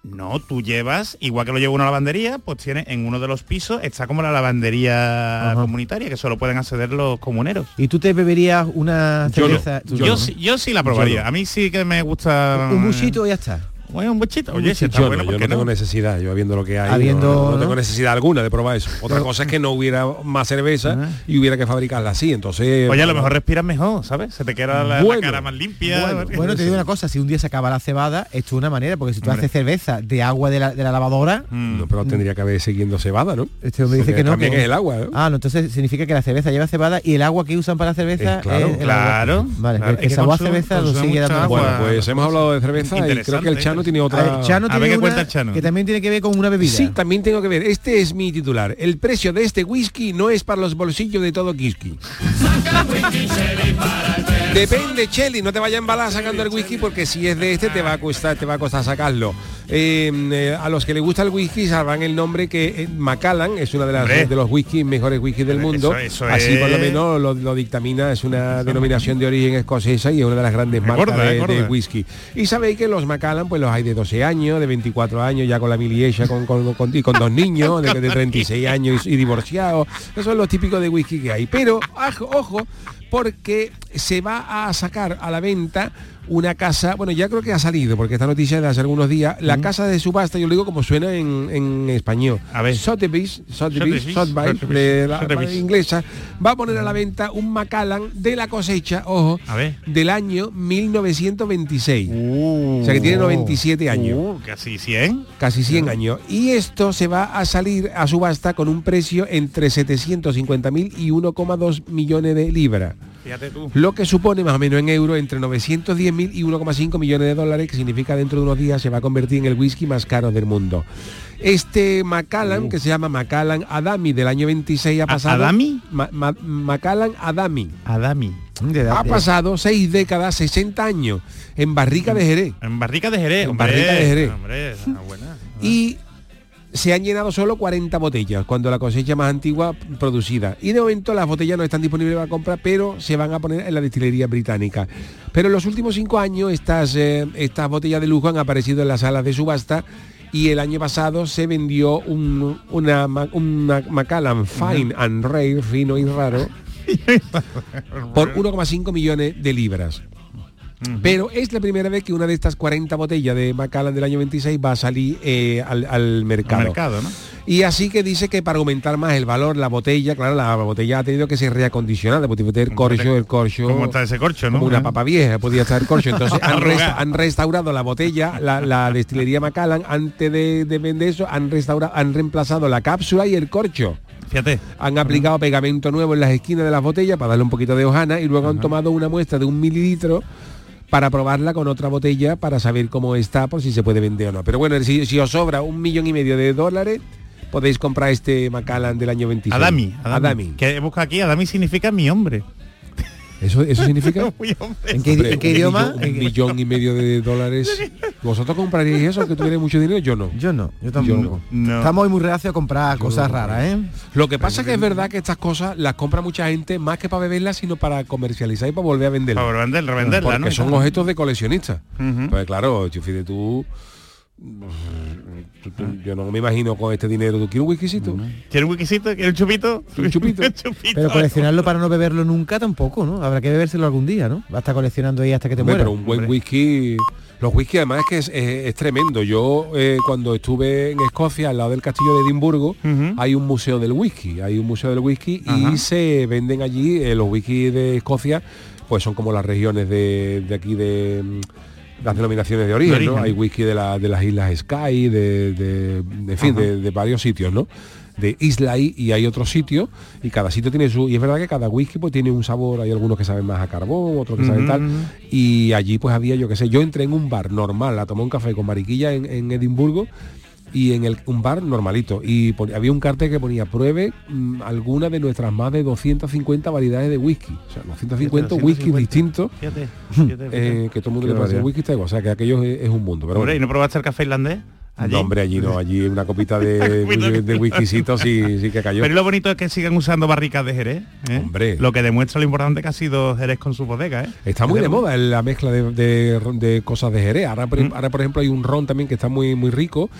No, tú llevas, igual que lo lleva una lavandería, pues tiene en uno de los pisos, está como la lavandería comunitaria, que solo pueden acceder los comuneros. ¿Y tú te beberías una Yo, no. cerveza? yo, no, sí, ¿no? yo sí la probaría. Yo no. A mí sí que me gusta. Un buchito y ya está. Bueno, un buchito. Un Oye, si está yo bueno, no, ¿por yo no tengo necesidad, yo viendo lo que hay, Habiendo, no, no ¿no? tengo necesidad alguna de probar eso. Otra cosa es que no hubiera más cerveza y hubiera que fabricarla así, entonces... Oye, a lo mejor respiras mejor, ¿sabes? Se te queda la, cara más limpia. Bueno, bueno, te digo una cosa, si un día se acaba la cebada, esto es una manera, porque si tú haces cerveza de agua de la, de la lavadora, No, pero tendría que haber siguiendo cebada, ¿no? este hombre dice que no. También que- es el agua, ¿no? Ah, no, entonces significa que la cerveza lleva cebada y el agua que usan para la cerveza Eh, claro, es el agua. claro, Vale, claro, el que es que sabor a cerveza lo sigue dando. agua. Bueno, pues hemos hablado de cerveza y creo que el Interesante. Tiene A otra... ver, Chano A ver qué una cuenta el Chano. que también tiene que ver con una bebida. Sí, también tengo que ver. Este es mi titular. El precio de este whisky no es para los bolsillos de todo whisky. Depende, Chelly, no te vayas a embalar sacando el whisky porque si es de este te va a costar, te va a costar sacarlo. Eh, eh, a los que les gusta el whisky sabrán el nombre que eh, Macallan es una de las de los whiskies mejores whiskies del mundo. eso Así por lo menos lo, lo dictamina, es una denominación de origen escocesa y es una de las grandes marcas de whisky. Y sabéis que los Macallan pues los hay de 12 años, de 24 años, ya con la miliecha, con, con, con- y con dos niños, de, de 36 años y, y divorciados. Esos son los típicos de whisky que hay. Pero, ojo, porque se va a sacar a la venta una casa, bueno, ya creo que ha salido, porque esta noticia de hace algunos días, la casa de subasta, yo lo digo como suena en, en español. A ver. Sotheby's, Sotheby's, Sotheby's, de la- inglesa, va a poner a la venta un Macallan de la cosecha, ojo, A ver. del año 1926. o sea que tiene 97 años. Uh, casi 100. Casi 100 años. Y esto se va a salir a subasta con un precio entre 750.000 y 1,2 millones de libras. Fíjate tú. Lo que supone más o menos en euros entre 910.000 y 1,5 millones de dólares, que significa dentro de unos días se va a convertir en el whisky más caro del mundo. Este Macallan, que se llama Macallan Adami del año 26 ha pasado... ¿Adami? Ma- Ma- Macallan Adami. Adami. Ha pasado seis décadas, 60 años, en barrica de Jerez. En barrica de Jerez. En hombre. barrica de Jerez. Hombre, esa buena. y se han llenado solo 40 botellas, cuando la cosecha más antigua producida. Y de momento las botellas no están disponibles para compra, pero se van a poner en la destilería británica. Pero en los últimos cinco años estas, eh, estas botellas de lujo han aparecido en las salas de subasta y el año pasado se vendió un, una, una Macallan Fine and Rare, fino y raro, por 1,5 millones de libras. Pero es la primera vez que una de estas 40 botellas de Macallan del año 26 va a salir eh, al, al mercado. Al mercado, ¿no? Y así que dice que para aumentar más el valor, la botella, claro, la botella ha tenido que ser reacondicionada, porque el corcho, el corcho. ¿Cómo está ese corcho, no? Como una papa vieja, podía estar el corcho. Entonces han, Arrugada. resta- han restaurado la botella, la, la destilería Macallan, antes de, de vender eso, han restaurado, han reemplazado la cápsula y el corcho. Fíjate. Han aplicado pegamento nuevo en las esquinas de las botellas para darle un poquito de hojana y luego han tomado una muestra de un mililitro para probarla con otra botella para saber cómo está, por si se puede vender o no. Pero bueno, si, si os sobra un millón y medio de dólares, podéis comprar este Macallan del año 26. Adami, Adami. Adami. Que busca aquí, Adami significa mi hombre. ¿Eso, eso significa? ¿En qué, Hombre, en qué un idioma? millón- un millón y medio de dólares. ¿Vosotros compraríais eso, que tuvierais mucho dinero? Yo no. Yo no, yo tampoco. Estamos hoy muy reacios a comprar cosas raras, ¿eh? Lo que pasa es que es verdad que estas cosas las compra mucha gente más que para beberlas, sino para comercializar y para volver a venderlas. Para vender- revenderla, Porque ¿no? son objetos de coleccionistas. Ujú. Pues claro, tú- tú- Yo no me imagino con este dinero. ¿Tú quieres un whiskycito? ¿Quieres un whiskycito? ¿Quieres un chupito? Un chupito. Pero coleccionarlo para no beberlo nunca tampoco, ¿no? Habrá que bebérselo algún día, ¿no? Va a estar coleccionando ahí hasta que te Hombre, mueras. pero un buen whisky los whisky además es que es, es- es tremendo yo eh, cuando estuve en Escocia al lado del castillo de Edimburgo hay un museo del whisky hay un museo del whisky Ajá. y se venden allí eh, los whisky de Escocia pues son como las regiones de, de aquí de las denominaciones de origen, De ¿no? hay whisky de, la- de las islas Sky de, de, en fin de, varios sitios no de Islay y hay otros sitios y cada sitio tiene su y es verdad que cada whisky pues tiene un sabor hay algunos que saben más a carbón otros que saben tal y allí pues había yo qué sé yo entré en un bar normal a tomar un café con mariquilla en, en Edimburgo y en el, un bar normalito y había un cartel que ponía pruebe mm, alguna de nuestras más de 250 variedades de whisky o sea 250 whiskies 250. distintos Fíjate, fíjate, fíjate. eh, que todo el mundo Qué le parece whisky o sea que aquello es, es un mundo pero Hombre, ¿y no probaste el café irlandés? Allí. No, hombre, allí no, allí una copita de, de, de whiskycito sí, sí que cayó. Pero lo bonito es que sigan usando barricas de Jerez. ¿eh? Hombre. Lo que demuestra lo importante que ha sido Jerez con su bodega, ¿eh? Está muy de moda la mezcla de, de- cosas de Jerez. Ahora Mm. ahora, por ejemplo, hay un ron también que está muy muy rico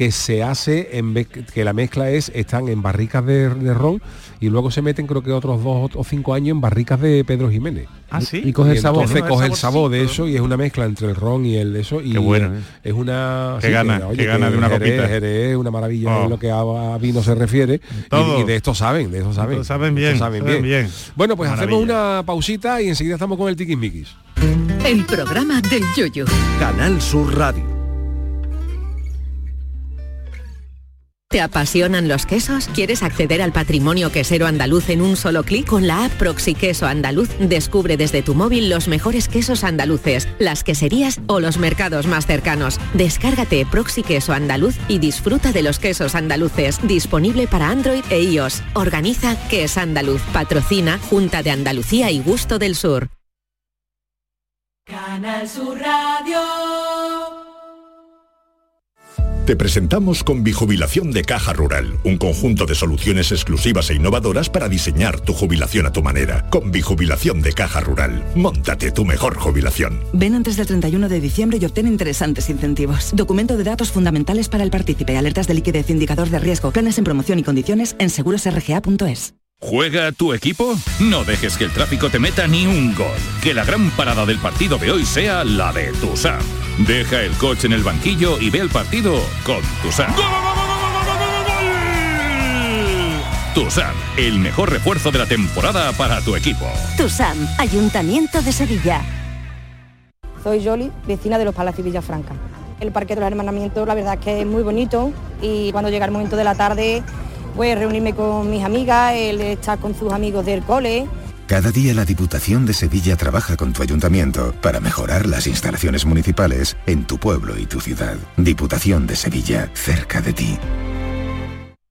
que se hace en vez que la mezcla es están en barricas de, de ron y luego se meten creo que otros dos o cinco años en barricas de Pedro Jiménez. Ah, sí. Y coge el sabor, Entonces coge El sabor de eso y es una mezcla entre el ron y el eso y Qué bueno, ¿eh? es una Qué gana, qué gana de una Jerez, copita. Jerez es una maravilla Oh. en lo que a, vino se refiere y, y de esto saben, de eso saben. Saben De esto bien, saben saben bien. bien. Bueno, pues hacemos una pausita y enseguida estamos con el tiquismiquis. El programa del yoyo. Canal Sur Radio. ¿Te apasionan los quesos? ¿Quieres acceder al patrimonio quesero andaluz en un solo clic? Con la app Proxy Queso Andaluz descubre desde tu móvil los mejores quesos andaluces, las queserías o los mercados más cercanos. Descárgate Proxy Queso Andaluz y disfruta de los quesos andaluces, disponible para Android e iOS. Organiza Que es Andaluz, patrocina Junta de Andalucía y Gusto del Sur. Canal Sur Radio. Te presentamos con Bijubilación de Caja Rural, un conjunto de soluciones exclusivas e innovadoras para diseñar tu jubilación a tu manera. Con Bijubilación de Caja Rural, móntate tu mejor jubilación. Ven antes del 31 de diciembre y obtén interesantes incentivos. Documento de datos fundamentales para el partícipe, alertas de liquidez, indicador de riesgo, planes en promoción y condiciones en segurosrga.es. ¿Juega tu equipo? No dejes que el tráfico te meta ni un gol. Que la gran parada del partido de hoy sea la de Tusam. Deja el coche en el banquillo y ve el partido con Tusam. Tusam, el mejor refuerzo de la temporada para tu equipo. TUSAM, Ayuntamiento de Sevilla. Soy Yoli, vecina de los Palacios Villafranca. El Parque de los Hermanamientos la verdad es que es muy bonito y cuando llega el momento de la tarde pues reunirme con mis amigas, él está con sus amigos del cole. Cada día la Diputación de Sevilla trabaja con tu ayuntamiento para mejorar las instalaciones municipales en tu pueblo y tu ciudad. Diputación de Sevilla, cerca de ti.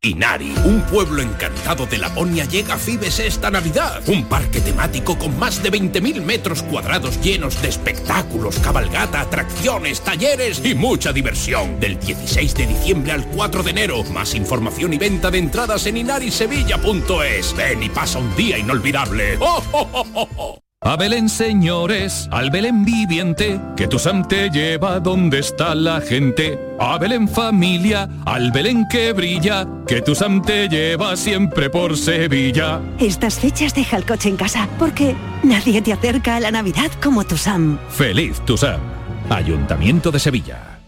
Inari, un pueblo encantado de Laponia, llega a Fibes esta Navidad. Un parque temático con más de 20.000 metros cuadrados llenos de espectáculos, cabalgata, atracciones, talleres y mucha diversión. Del 16 de diciembre al 4 de enero. Más información y venta de entradas en inarisevilla.es. Ven y pasa un día inolvidable. ¡Oh, oh, oh, oh, oh! A Belén, señores, al Belén viviente, que tu Sam te lleva donde está la gente. A Belén familia, al Belén que brilla, que tu Sam te lleva siempre por Sevilla. Estas fechas deja el coche en casa, porque nadie te acerca a la Navidad como tu Sam. Feliz tu Sam. Ayuntamiento de Sevilla.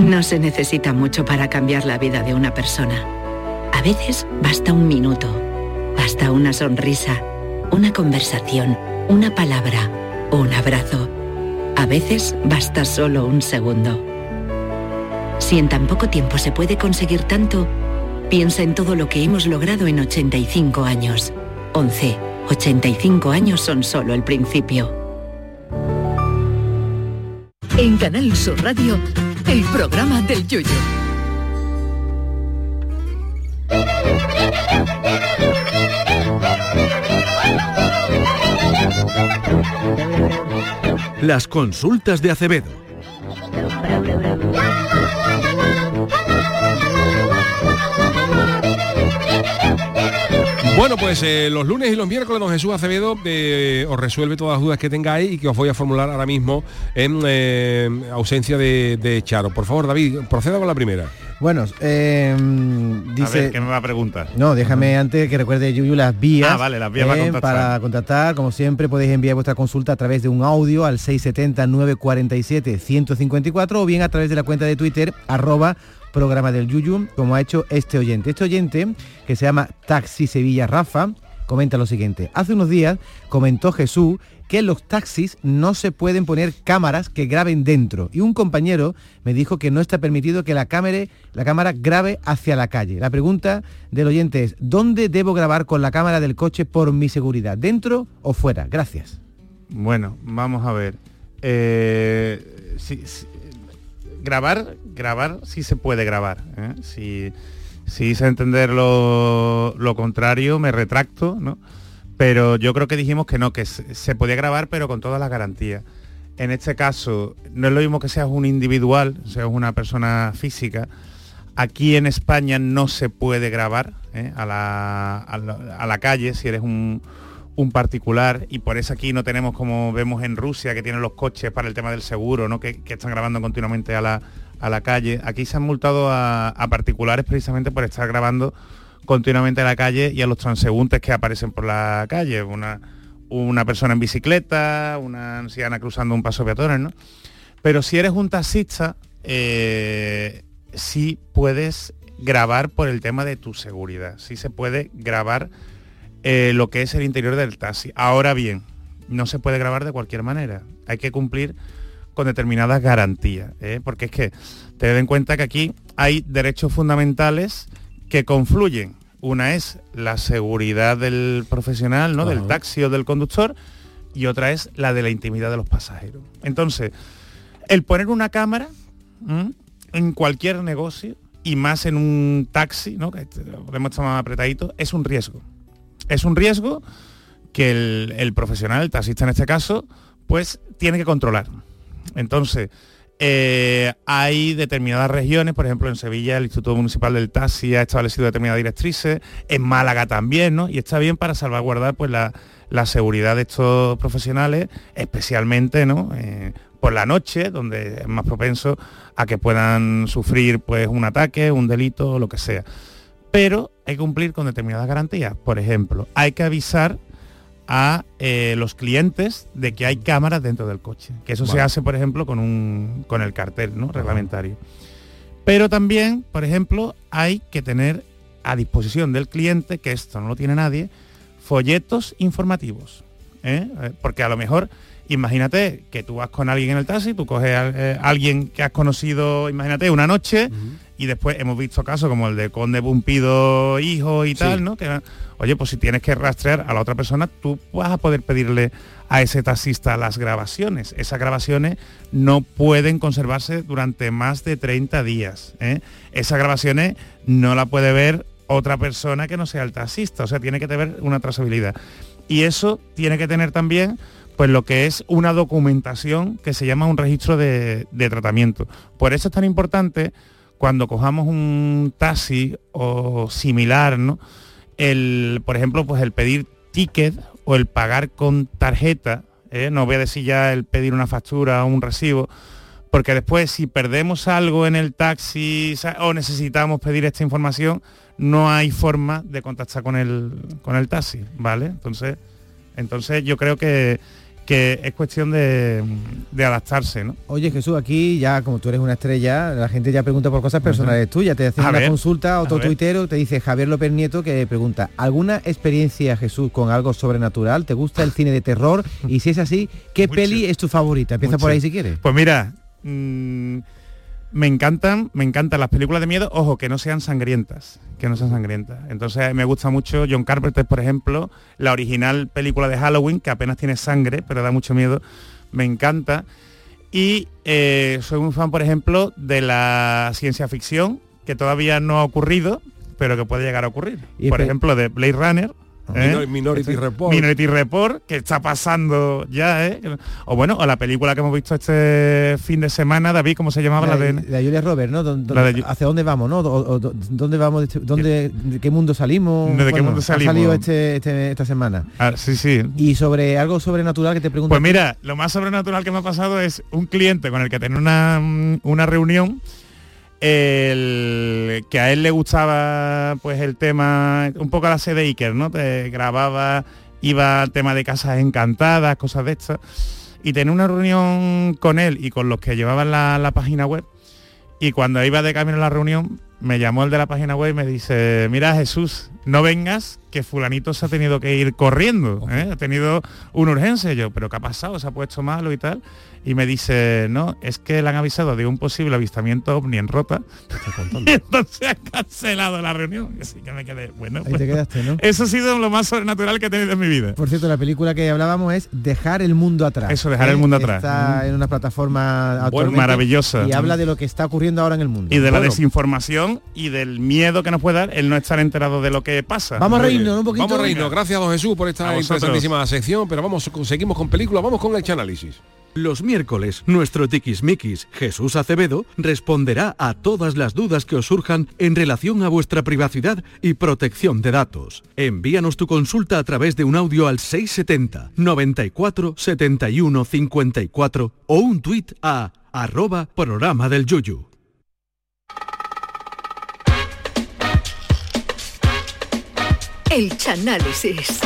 No se necesita mucho para cambiar la vida de una persona. A veces basta un minuto, basta una sonrisa, una conversación, una palabra, un abrazo. A veces basta solo un segundo. Si en tan poco tiempo se puede conseguir tanto, piensa en todo lo que hemos logrado en 85 años. 11. 85 años son solo el principio. En Canal Sur Radio, el programa del Yoyo. Las consultas de Acevedo. Bueno, pues eh, los lunes y los miércoles don Jesús Acevedo eh, os resuelve todas las dudas que tengáis y que os voy a formular ahora mismo en eh, ausencia de, de Charo. Por favor, David, proceda con la primera. Bueno, eh, dice... A ver, ¿qué me va a preguntar? No, déjame antes que recuerde Yuyu las vías. Ah, vale, las vías para eh, contactar. Para contactar, como siempre, podéis enviar vuestra consulta a través de un audio al 670-947-154 o bien a través de la cuenta de Twitter, arroba programa del Yuyu, como ha hecho este oyente. Este oyente, que se llama Taxi Sevilla Rafa, comenta lo siguiente. Hace unos días comentó Jesús que en los taxis no se pueden poner cámaras que graben dentro. Y un compañero me dijo que no está permitido que la cámara, la cámara grabe hacia la calle. La pregunta del oyente es, ¿dónde debo grabar con la cámara del coche por mi seguridad? ¿Dentro o fuera? Gracias. Bueno, vamos a ver. Eh, sí, grabar, grabar sí se puede grabar. ¿eh? Si, si hice entender lo, lo contrario, me retracto, ¿no? Pero yo creo que dijimos que no, que se, podía grabar, pero con todas las garantías. En este caso, no es lo mismo que seas un individual, seas una persona física. Aquí en España no se puede grabar ¿eh? a, la, a, la, a la calle si eres un, un particular y por eso aquí no tenemos como vemos en Rusia que tienen los coches para el tema del seguro, ¿no? que, que están grabando continuamente a la, a la calle. Aquí se han multado a, particulares precisamente por estar grabando continuamente a la calle y a los transeúntes que aparecen por la calle. Una, una persona en bicicleta, una anciana cruzando un paso peatones, ¿no? Pero si eres un taxista, eh, sí puedes grabar por el tema de tu seguridad. Sí se puede grabar eh, lo que es el interior del taxi. Ahora bien, no se puede grabar de cualquier manera. Hay que cumplir con determinadas garantías. ¿eh? Porque es que te den cuenta que aquí hay derechos fundamentales que confluyen. Una es la seguridad del profesional, ¿no? del taxi o del conductor, y otra es la de la intimidad de los pasajeros. Entonces, el poner una cámara ¿m? en cualquier negocio, y más en un taxi, ¿no? que podemos estar más apretadito, es un riesgo. Es un riesgo que el, el profesional, el taxista en este caso, pues tiene que controlar. Entonces, eh, hay determinadas regiones, por ejemplo en Sevilla el Instituto Municipal del Taxi ha establecido determinadas directrices, en Málaga también, ¿no? Y está bien para salvaguardar pues la, la seguridad de estos profesionales, especialmente, ¿no? Eh, por la noche, donde es más propenso a que puedan sufrir pues un ataque, un delito lo que sea. Pero hay que cumplir con determinadas garantías. Por ejemplo, hay que avisar a eh, los clientes de que hay cámaras dentro del coche. Que eso vale. se hace, por ejemplo, con, un, con el cartel ¿no? reglamentario. Pero también, por ejemplo, hay que tener a disposición del cliente, que esto no lo tiene nadie, folletos informativos. ¿eh? Porque a lo mejor, imagínate que tú vas con alguien en el taxi, tú coges a, eh, alguien que has conocido, imagínate, una noche, uh -huh. Y después hemos visto casos como el de Conde Bumpido hijo y tal. ¿no? Que, oye, pues si tienes que rastrear a la otra persona, tú vas a poder pedirle a ese taxista las grabaciones. Esas grabaciones no pueden conservarse durante más de 30 días. ¿eh? Esas grabaciones no la puede ver otra persona que no sea el taxista, o sea, tiene que tener una trazabilidad. Y eso tiene que tener también pues lo que es una documentación que se llama un registro de, de tratamiento. Por eso es tan importante cuando cojamos un taxi o similar, ¿no? El, por ejemplo, pues el pedir ticket o el pagar con tarjeta, ¿eh? no voy a decir ya el pedir una factura o un recibo, porque después si perdemos algo en el taxi o necesitamos pedir esta información, no hay forma de contactar con el, con el taxi, ¿vale? Entonces, entonces yo creo que, que es cuestión de, de adaptarse, ¿no? Oye Jesús, aquí ya como tú eres una estrella, la gente ya pregunta por cosas personales tuyas. Te hace A una ver, consulta, otro tuitero, te dice Javier López Nieto que pregunta, ¿alguna experiencia Jesús con algo sobrenatural? ¿Te gusta el cine de terror? Y si es así, ¿qué peli es tu favorita? Empieza por ahí si quieres. Pues mira, mm, me encantan, me encantan las películas de miedo, ojo, que no sean sangrientas, que no sean sangrientas. Entonces me gusta mucho John Carpenter, por ejemplo, la original película de Halloween, que apenas tiene sangre, pero da mucho miedo, me encanta. Y eh, soy un fan, por ejemplo, de la ciencia ficción, que todavía no ha ocurrido, pero que puede llegar a ocurrir. Y por ejemplo, de Blade Runner. ¿Eh? Minor- Minority Este- Report. Minority Report, que está pasando ya, ¿eh? O bueno, o la película que hemos visto este fin de semana, David, ¿cómo se llamaba la, de...? la Julia Roberts, ¿no? ¿Dó- dó- La de Ju- ¿Hacia dónde vamos, no? ¿Dónde vamos? de este- ¿Dónde, ¿De qué mundo salimos? ¿De qué mundo Ha salimos? salido este, este- esta semana. Ah, sí, sí. Y sobre algo sobrenatural que te pregunto. Pues mira, lo más sobrenatural que me ha pasado es un cliente con el que tenía una, una reunión, el, que a él le gustaba pues el tema, un poco a la sede Iker, ¿no? Te grababa, iba al tema de casas encantadas, cosas de estas, y tenía una reunión con él y con los que llevaban la, la página web, y cuando iba de camino a la reunión, me llamó el de la página web y me dice, mira Jesús, no vengas, que fulanito se ha tenido que ir corriendo, ¿eh? ha tenido una urgencia. Y yo, pero ¿qué ha pasado? ¿Se ha puesto malo y tal? Y me dice, no, es que le han avisado de un posible avistamiento ovni en Rota. y entonces ha cancelado la reunión. Así que me quedé, bueno, Ahí pues, te quedaste, ¿no? eso ha sido lo más sobrenatural que he tenido en mi vida. Por cierto, la película que hablábamos es Dejar el mundo atrás. Eso, Dejar el mundo atrás. Está Mm. en una plataforma maravillosa. Y habla de lo que está ocurriendo ahora en el mundo. Y de la Bueno, y del miedo que nos puede dar el no estar enterado de lo que pasa. Vamos a reírnos un poquito. Vamos a reírnos. Gracias, don Jesús, por esta interesantísima sección, pero vamos, seguimos con películas, vamos con el análisis. Los miércoles, nuestro tiquismiquis Jesús Acevedo responderá a todas las dudas que os surjan en relación a vuestra privacidad y protección de datos. Envíanos tu consulta a través de un audio al 670 94 71 54 o un tuit a arroba programa del Yuyu. El Chanálisis.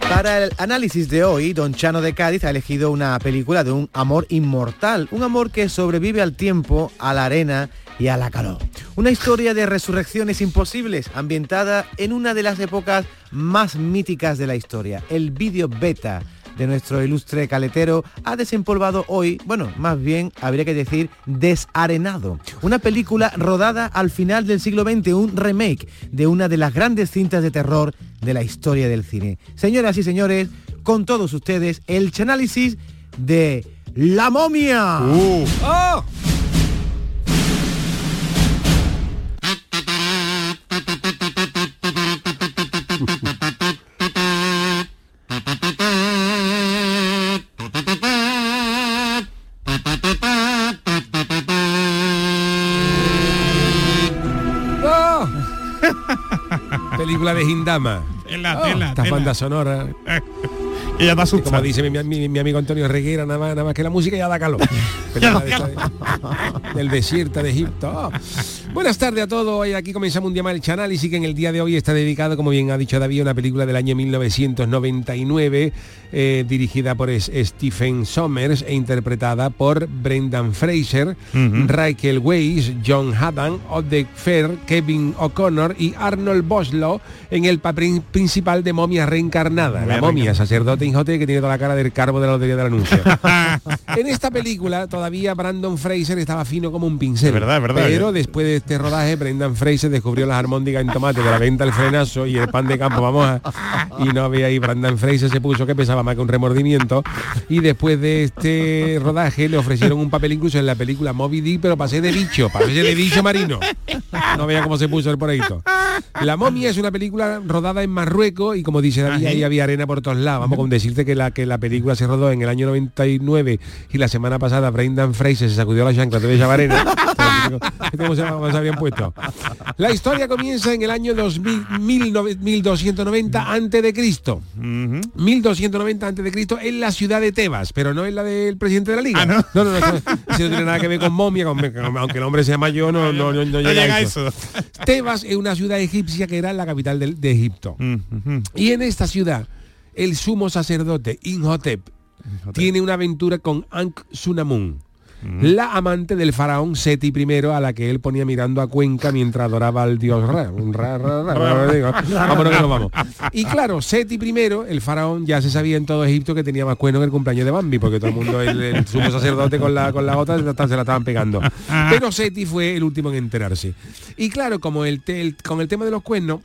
Para el análisis de hoy, Don Chano de Cádiz ha elegido una película de un amor inmortal, un amor que sobrevive al tiempo, a la arena y a la calor. Una historia de resurrecciones imposibles, ambientada en una de las épocas más míticas de la historia, el vídeo beta de nuestro ilustre caletero ha desempolvado hoy, bueno, más bien habría que decir desarenado. Una película rodada al final del siglo XX, un remake de una de las grandes cintas de terror de la historia del cine. Señoras y señores, con todos ustedes, el chanálisis de La momia. ¡Oh! ¡Oh! De Hindama. Tela, Oh, tela, Esta tela. banda sonora. Y ya te. Como dice mi, mi- mi amigo Antonio Reguera, nada más, nada más que la música ya da calor. Película de del desierto de Egipto. Oh. Buenas tardes a todos. Hoy aquí comenzamos un día más el Chanálisis que en el día de hoy está dedicado, como bien ha dicho David, a una película del año 1999 eh, dirigida por Stephen Sommers e interpretada por Brendan Fraser, Rachel Weisz, John Haddam, Odette Fair, Kevin O'Connor y Arnold Boslow en el papel principal de momia reencarnada. La Momia sacerdote injote que tiene toda la cara del carbo de la lotería del anuncio. en esta película todavía Brandon Fraser estaba fino como un pincel. Es verdad, es verdad. Pero después de este rodaje, Brendan Fraser descubrió las armónicas en tomate de la venta al frenazo y el pan de campo, vamos a... Y no había ahí, Brendan Fraser se puso que pesaba más que un remordimiento. Y después de este rodaje le ofrecieron un papel incluso en la película Moby Dick, pero pasé de bicho, pasé de bicho marino. No vea cómo se puso el proyecto. La momia es una película rodada en Marruecos y como dice David, ahí había arena por todos lados. Vamos con decirte que la, que la película se rodó en el año 99 y la semana pasada Brendan Fraser se sacudió la chancla de esa arena. ¿Cómo se, cómo se habían puesto? La historia comienza en el año 2000, 19- 1290 antes de Cristo. 1290 antes de Cristo en la ciudad de Tebas, pero no en la del presidente de la liga. no, no, no, eso no tiene nada que ver con momia, con- con- aunque el hombre se llama yo, no, no, no, no llega, llega a a eso. eso. Tebas es una ciudad egipcia que era la capital de, Egipto. Y en esta ciudad, el sumo sacerdote Inhotep tiene una aventura con Ankh La amante del faraón Seti I, a la que él ponía mirando a Cuenca mientras adoraba al dios Ra. Ra, Ra, Ra, Vámonos que nos vamos. Y claro, Seti I, el faraón, ya se sabía en todo Egipto que tenía más cuernos que el cumpleaños de Bambi, porque todo el mundo, el, el sumo sacerdote con la, con la otra, se la estaban pegando. Pero Seti fue el último en enterarse. Y claro, como el, te- el- con el tema de los cuernos,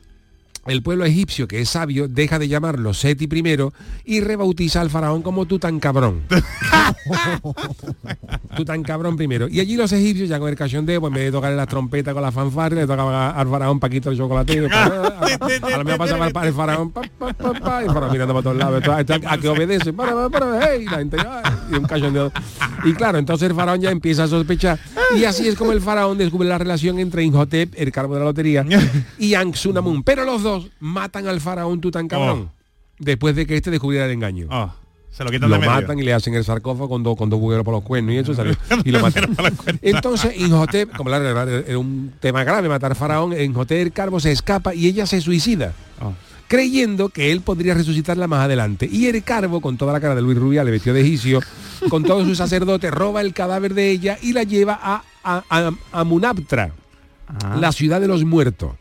el pueblo egipcio, que es sabio, deja de llamarlo Seti I y rebautiza al faraón como Tutankabrón. Tutankabrón primero. Y allí los egipcios, ya con el cachondeo, pues en vez de tocarle las trompetas con la fanfarria, le tocaba al faraón Paquito el chocolate. A lo mejor pasaba el, faraón, pa, pa, pa, pa, y el faraón mirando para todos lados. A que obedece, hey, la gente, y un cachondeo. Y claro, entonces el faraón ya empieza a sospechar. Y así es como el faraón descubre la relación entre Inhotep, el cargo de la lotería, y Anksunamun. Pero los dos matan al faraón Tutankabrón. Después de que este descubriera el engaño. se lo quitan de medio. matan y le hacen el sarcófago con dos con dos bugueros por los cuernos y eso salió, y lo matan. Entonces Inhotep, como la verdad era un tema grave matar faraón, Inhotep el Carbo se escapa y ella se suicida. Creyendo que él podría resucitarla más adelante. Y el Carbo, con toda la cara de Luis Rubiales, vestido de egipcio, con todos sus sacerdotes, roba el cadáver de ella y la lleva a, a, a- a Munaptra, la ciudad de los muertos.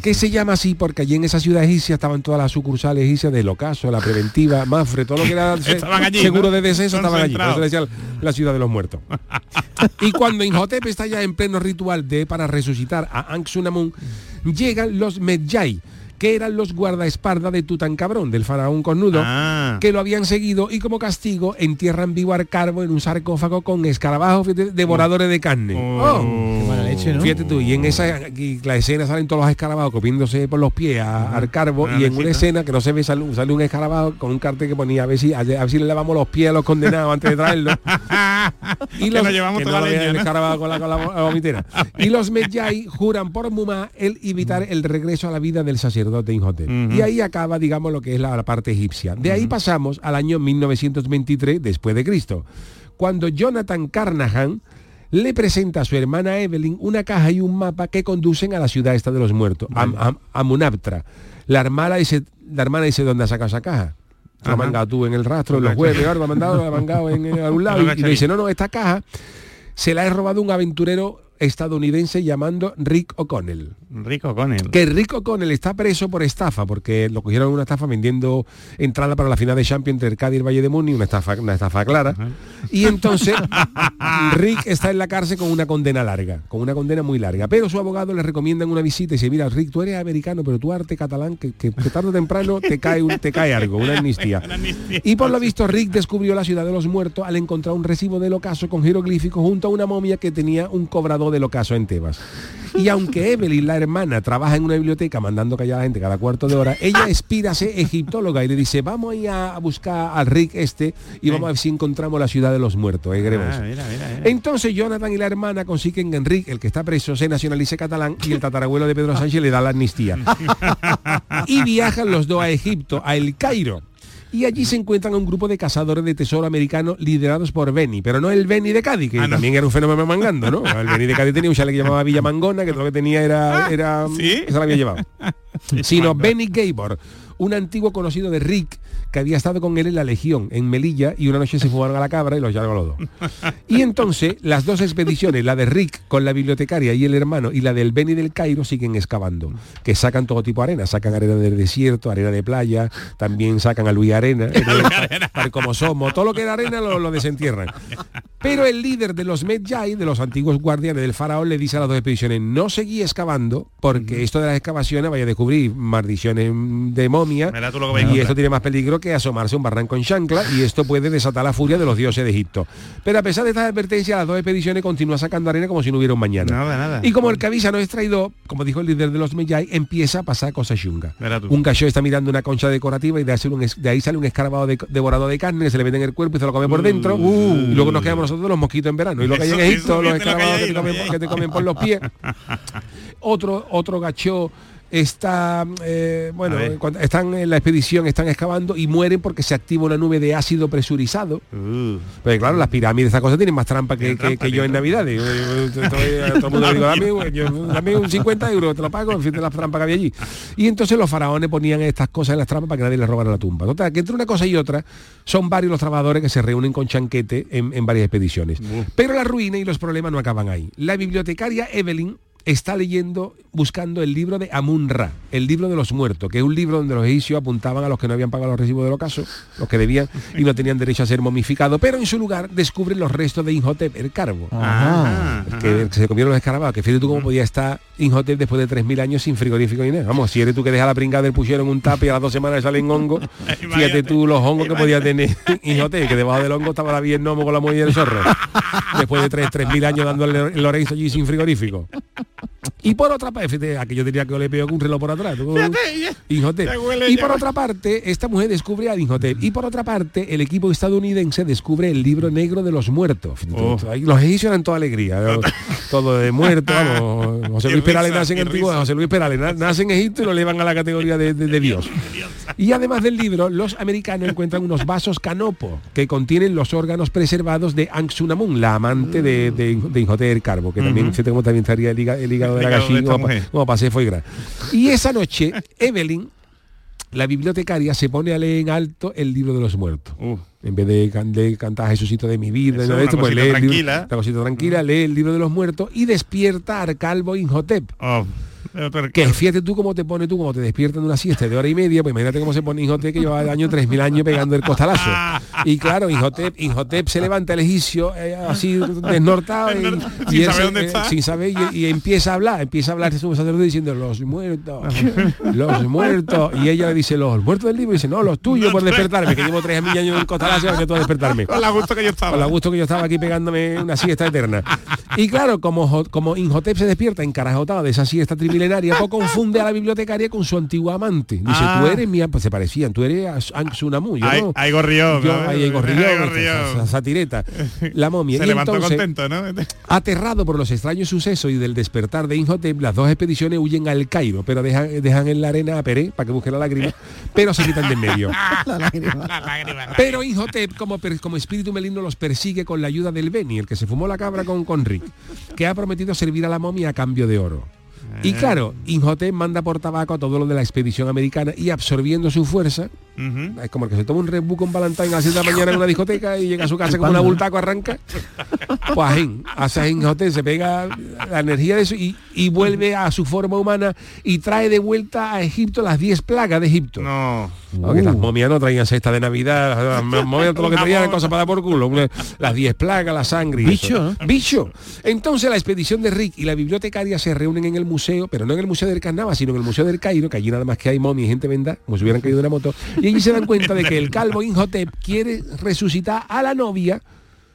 Que se llama así porque allí en esa ciudad egipcia estaban todas las sucursales egipcias del ocaso, la preventiva, Mafre, todo lo que era se- allí, seguro ¿no? de deceso estaban allí. Por eso le la ciudad de los muertos. y cuando Inhotep está ya en pleno ritual de para resucitar a Anksunamun, llegan los Medjay que eran los guardaespaldas de Tutankabrón, del faraón cornudo, Ah. que lo habían seguido y como castigo entierran vivo al carbo en un sarcófago con escarabajos fíjate, devoradores de carne. Oh. Qué mala leche, ¿no? Fíjate tú, y en esa y la escena salen todos los escarabajos copiéndose por los pies a- al carbo Una y en una escena que no se ve sale, sale un escarabajo con un cartel que ponía a ver si a, ver si le lavamos los pies a los condenados antes de traerlo y Que los nos llevamos que toda no la lo vean leña, el ¿no? escarabajo con la, con la vo- la vomitera y los Medjay juran por Mumá el evitar el regreso a la vida del sacerdote Y ahí acaba digamos lo que es la, la parte egipcia. De ahí pasamos al año 1923 después de Cristo cuando Jonathan Carnahan le presenta a su hermana Evelyn una caja y un mapa que conducen a la ciudad esta de los muertos, a, a- a Munaptra. La hermana dice, la hermana dice, ¿dónde has sacado esa caja? La mangado tú en el rastro, en los huevos, lo ha mandado, lo ha mangado en, en algún lado. Y, y le dice, no, no, esta caja se la he robado un aventurero estadounidense llamando Rick O'Connell. Rico con él. Que Rick O'Connell está preso por estafa, porque lo cogieron en una estafa vendiendo entrada para la final de Champions entre el Cádiz y el Valle de Muni, una estafa, una estafa clara. Y entonces Rick está en la cárcel con una condena larga, con una condena muy larga. Pero su abogado le recomienda una visita y dice, mira, Rick, tú eres americano, pero tú arte catalán, que, que- que tarde o temprano te cae, un- te cae algo, una amnistía. Y por lo visto Rick descubrió la ciudad de los muertos al encontrar un recibo del ocaso con jeroglíficos junto a una momia que tenía un cobrador del ocaso en Tebas. Y aunque Evelyn, la hermana, trabaja en una biblioteca mandando callar a la gente cada cuarto de hora, ella aspira a ser egiptóloga y le dice, vamos a ir a buscar al Rick este y vamos a ver si encontramos la ciudad de los muertos. ¿eh? Ah, eso". mira, mira, mira. Entonces Jonathan y la hermana consiguen que Enrique, el que está preso, se nacionalice catalán y el tatarabuelo de Pedro Sánchez le da la amnistía. y viajan los dos a Egipto, a El Cairo. Y allí se encuentran a un grupo de cazadores de tesoro americanos liderados por Benny, pero no el Benny de Cádiz, que también era un fenómeno mangando, ¿no? El Benny de Cádiz tenía un chalet que llamaba Villa Mangona, que todo lo que tenía era... era Se lo había llevado. Sino Benny Gabor, un antiguo conocido de Rick, que había estado con él en la Legión, en Melilla, y una noche se fumaron a la cabra y los llevaron a los dos. Y entonces las dos expediciones, la de Rick con la bibliotecaria y el hermano, y la del Benny del Cairo, siguen excavando, que sacan todo tipo de arena, sacan arena del desierto, arena de playa, también sacan a Luis Arena, eh, tal como somos, todo lo que era arena lo, lo desentierran. Pero el líder de los Medjay, de los antiguos guardianes del faraón, le dice a las dos expediciones, no seguí excavando, porque esto de las excavaciones vaya a descubrir maldiciones de momia, Y esto tiene más peligro que asomarse a un barranco en chancla, y esto puede desatar la furia de los dioses de Egipto. Pero a pesar de estas advertencias, las dos expediciones continúan sacando arena como si no hubiera un mañana. Nada, nada. Y como el que avisa no es traidor, como dijo el líder de los Medjay, empieza a pasar cosas chungas. Un gallo está mirando una concha decorativa y de, hacer un es- de ahí sale un escarbado de- devorado de carne que se le mete en el cuerpo y se lo come por dentro. y luego nos quedamos nosotros los mosquitos en verano. Y lo que hay en Uh. Egipto, los lo que que te comen por los pies. Otro, otro gacho está eh, bueno están en la expedición están excavando y mueren porque se activa una nube de ácido presurizado. Uh. pues claro las pirámides esas cosas tienen más trampa que, que- trampa, que yo en navidad Yo- yo- yo estoy- a todo el mundo le digo dame, un- yo- dame un 50 euros te lo pago en fin de las trampas que había allí. Y entonces los faraones ponían estas cosas en las trampas para que nadie les robara la tumba. Total que entre una cosa y otra son varios los trabajadores que se reúnen con chanquete en, en varias expediciones. Pero la ruina y los problemas no acaban ahí. La bibliotecaria Evelyn está leyendo, buscando el libro de Amun-Ra, el libro de los muertos, que es un libro donde los egipcios apuntaban a los que no habían pagado los recibos del ocaso, los que debían y no tenían derecho a ser momificados, pero en su lugar descubren los restos de Inhotep, el carbo, Ah, el que, el que se comieron los escarabajos, que fíjate tú cómo podía estar Inhotep después de 3.000 años sin frigorífico ni nada. Vamos, si eres tú que dejas la pringada del puchero en un tape y a las dos semanas salen hongos, fíjate tú los hongos que podía tener Inhotep, que debajo del hongo estaba la bien gnomo con la muelle del zorro, después de 3 3.000 años dándole el Lorenzo allí sin frigorífico. Y por otra parte, fíjate, aquello tenía que le pegó con un reloj por atrás. Y por otra parte, esta mujer descubre a Inhotep. Y por otra parte, el equipo estadounidense descubre el libro negro de los muertos. Oh. Los egipcios eran toda alegría. Todo de muerto, vamos. José Luis Perales nace en Antigua. José Luis Perales na- nace en Egipto y lo elevan a la categoría de, de- de Dios. Y además del libro, los americanos encuentran unos vasos canopo que contienen los órganos preservados de Anxunamun, la amante de, de, de Inhotep el Carbo, que también, Ujú. fíjate cómo también estaría el, hígado- el hígado de la gallina, como, como pasé fue gran. Y esa noche, Evelyn, la bibliotecaria, se pone a leer en alto el libro de los muertos. En vez de, can- de cantar Jesucito de mi vida, Eso, esto, pues lee el libro- tranquila. una cosita tranquila, lee el libro de los muertos y despierta al calvo Inhotep. Oh, Que fíjate tú cómo te pone tú, como te despiertan de una siesta de hora y media, pues imagínate cómo se pone Inhotep que lleva el año 3.000 años pegando el costalazo. Y claro, Inhotep, Inhotep se levanta el egipcio eh, así desnortado y, Sin y saber él, dónde eh, está. sin saber y, y empieza a hablar, empieza a hablar de su sacerdote diciendo los muertos, los muertos. Y ella le dice, los muertos del libro, y dice, no, los tuyos por despertarme, que llevo 3.000 años en el costalazo, que a despertarme. Con la gusto que yo estaba. Con la gusto que yo estaba aquí pegándome una siesta eterna. Y claro, como, como Inhotep se despierta encarajotado de esa siesta trimilenaria, pues confunde a la bibliotecaria con su antigua amante. Dice, Ah. tú eres mi, pues se parecían, tú eres Anxunamu. Yo Ay- no. ay, gorrión, Yo, ¿no? ay, ay, gorrión, Ay, esa- gorrión. esa- esa tireta. La momia. Se Y levantó entonces, contento, ¿no? Aterrado por los extraños sucesos y del despertar de Inhotep, las dos expediciones huyen al Cairo, pero dejan, dejan en la arena a Peré para que busque la lágrima, pero se quitan de en medio. Pero Inhotep, como, como espíritu maligno, los persigue con la ayuda del Beni, el que se fumó la cabra con, con Rick, que ha prometido servir a la momia a cambio de oro. Y claro, Inhotep manda por tabaco a todo lo de la expedición americana y absorbiendo su fuerza, es como el que se toma un Red Bull con Valentine a las 7 de la mañana en una discoteca y llega a su casa con una bultaco, arranca. Pues ahí, hace Inhotep, se pega la energía de eso y, y vuelve a su forma humana y trae de vuelta a Egipto las 10 plagas de Egipto. No. Porque las momias no traían cesta de Navidad, las momias todo lo que traían era cosa para dar por culo. Una- Las 10 plagas, la sangre. y Bicho, eso. Bicho. Entonces la expedición de Rick y la bibliotecaria se reúnen en el museo, pero no en el Museo del Carnaval, sino en el Museo del Cairo, que allí nada más que hay momias y gente venda, como si hubieran caído de una moto. Y allí se dan cuenta de que el calvo Inhotep quiere resucitar a la novia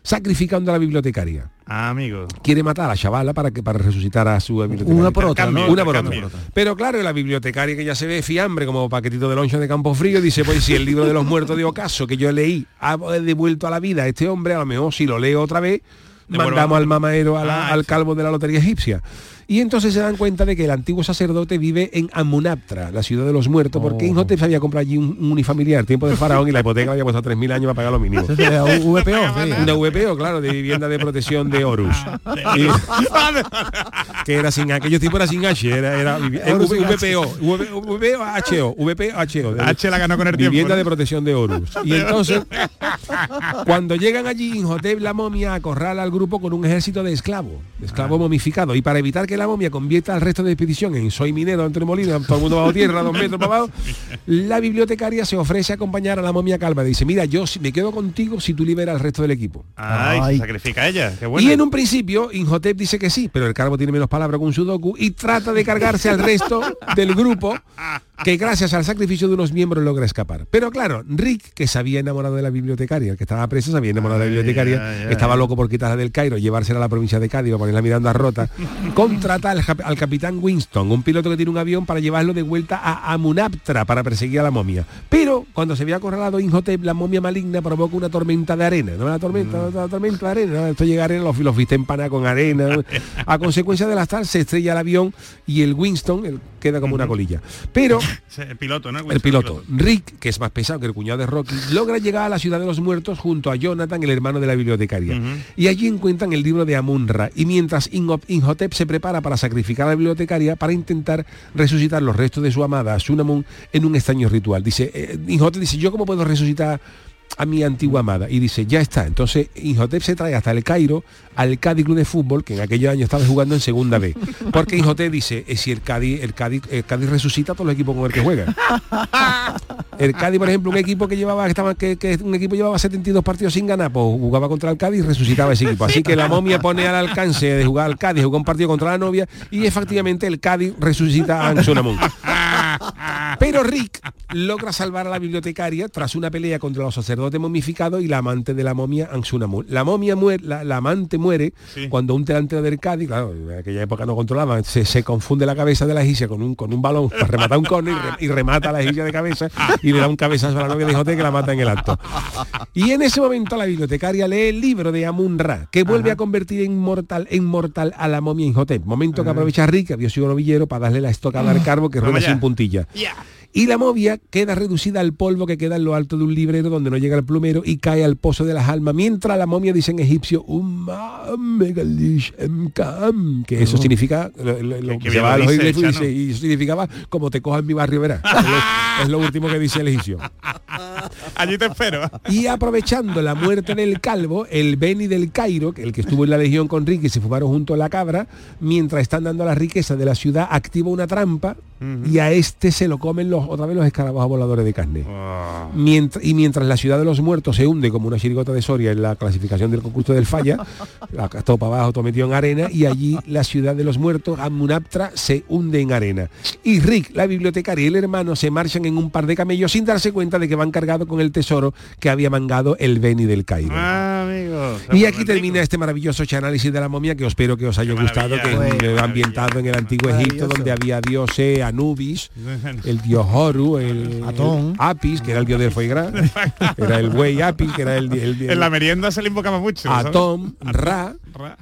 sacrificando a la bibliotecaria. Ah, amigo. Quiere matar a la chavala para que para resucitar a su bibliotecaria. Una por otra, ¿no? Una por otra. Pero claro, la bibliotecaria que ya se ve fiambre como paquetito de loncho de Campo Frío dice, pues si el libro de los muertos de Ocaso que yo leí ha devuelto a la vida a este hombre, a lo mejor si lo leo otra vez, mandamos al mamaero a la- Ah, al calvo de la lotería egipcia. Y entonces se dan cuenta de que el antiguo sacerdote vive en Amunaptra, la ciudad de los muertos, porque Oh. Inhotep se había comprado allí un, un unifamiliar, tiempo del faraón, y la hipoteca había puesto 3.000 años para pagar lo mínimo. Eso sería un VPO, sí. Una VPO, claro, de vivienda de protección de Horus. Y- que era sin aquellos tipos era sin H, era, era. VPO, VPO, HO, VPO, HO. de- H la ganó con el tiempo, Vivienda ¿no? de protección de Horus. Y entonces, cuando llegan allí, Inhotep la momia acorrala al grupo con un ejército de esclavos, de esclavos momificados. Y para evitar que que la momia convierta al resto de expedición en soy minero, Antonio Molina, todo el mundo bajo tierra, dos metros para abajo, la bibliotecaria se ofrece a acompañar a la momia calva. Dice, mira, yo si- me quedo contigo si tú liberas al resto del equipo. Ay, se sacrifica a ella. Qué bueno. Y en un principio, Inhotep dice que sí, pero el carbo tiene menos palabras con Sudoku y trata de cargarse al resto del grupo que gracias al sacrificio de unos miembros logra escapar. Pero claro, Rick, que se había enamorado de la bibliotecaria, el que estaba preso se había enamorado de la bibliotecaria, ay, ay. estaba loco por quitarla del Cairo, llevársela a la provincia de Cádiz, para ponerla mirando a rota, contrata al, cap- al capitán Winston, un piloto que tiene un avión para llevarlo de vuelta a Amunaptra para perseguir a la momia. Pero cuando se ve acorralado Inhotep, la momia maligna provoca una tormenta de arena. No la tormenta, la tormenta de arena. Esto llega arena, los, los viste con arena. A consecuencia de las tal, se estrella el avión y el Winston él queda como una colilla. Pero El piloto, ¿no? el piloto, Rick, que es más pesado que el cuñado de Rocky, logra llegar a la ciudad de los muertos junto a Jonathan, el hermano de la bibliotecaria. Y allí encuentran el libro de Amunra. Y mientras Inho- Inhotep se prepara para sacrificar a la bibliotecaria para intentar resucitar los restos de su amada, Sunamun, en un extraño ritual. Dice, eh, Inhotep dice, ¿yo cómo puedo resucitar a mi antigua amada? Y dice, ya está. Entonces Inhotep se trae hasta el Cairo al Cádiz Club de Fútbol, que en aquellos años estaba jugando en segunda B. Porque Inhotep dice, eh, si el Cádiz, el Cádiz, el Cádiz resucita a todos los equipos con el que juega. El Cádiz, por ejemplo, un equipo que llevaba, que estaba, que, que un equipo llevaba 72 partidos sin ganar, pues jugaba contra el Cádiz y resucitaba ese equipo. Así que la momia pone al alcance de jugar al Cádiz, jugó un partido contra la novia y efectivamente el Cádiz resucita a Ansunamun. Pero Rick logra salvar a la bibliotecaria tras una pelea contra los sacerdotes momificados y la amante de la momia Ansunamun. La momia muere, la, la amante muere cuando un delantero del Cádiz, claro, en aquella época no controlaba, se, se confunde la cabeza de la egipcia con un, con un balón para rematar un córner y, re- y remata a la egipcia de cabeza y le da un cabezazo a la novia de Joté que la mata en el acto. Y en ese momento la bibliotecaria lee el libro de Amun Ra, que vuelve a convertir en mortal, en mortal a la momia Inhotep. Momento que aprovecha Rick, que había sido novillero, para darle la estocada al carbo que rueda Vamos ya. Y la movia queda reducida al polvo que queda en lo alto de un librero donde no llega el plumero y cae al pozo de las almas, mientras la momia dice en egipcio, "Umma megalish emkam", que eso significa, lo, lo- lo- qué se va a los dice, y Chano. dice, y eso significaba como te coja en mi barrio verás. Es lo, es lo último que dice el egipcio. Allí te espero. Y aprovechando la muerte del calvo, el Beni del Cairo, que el que estuvo en la legión con Rick y se fumaron junto a la cabra, mientras están dando la riqueza de la ciudad, activa una trampa y a este se lo comen los, otra vez los escarabajos voladores de carne. Mientras, y mientras la ciudad de los muertos se hunde como una chirigota de Soria en la clasificación del concurso del Falla, la- todo para abajo, todo metido en arena, y allí la ciudad de los muertos, Amunaptra, se hunde en arena. Y Rick, la bibliotecaria y el hermano se marchan en un par de camellos sin darse cuenta de que van cargados con el tesoro que había mangado el Beni del Cairo. Ah, amigo. Y aquí termina este maravilloso análisis de la momia que os espero que os haya gustado, que es eh, ambientado en el antiguo Egipto, donde había dioses Anubis, el dios Horu, el Atón. Apis, que era el dios del foie gras, era el buey Apis, que era el, el, el- En la merienda se le invocaba mucho. Atón, Ra.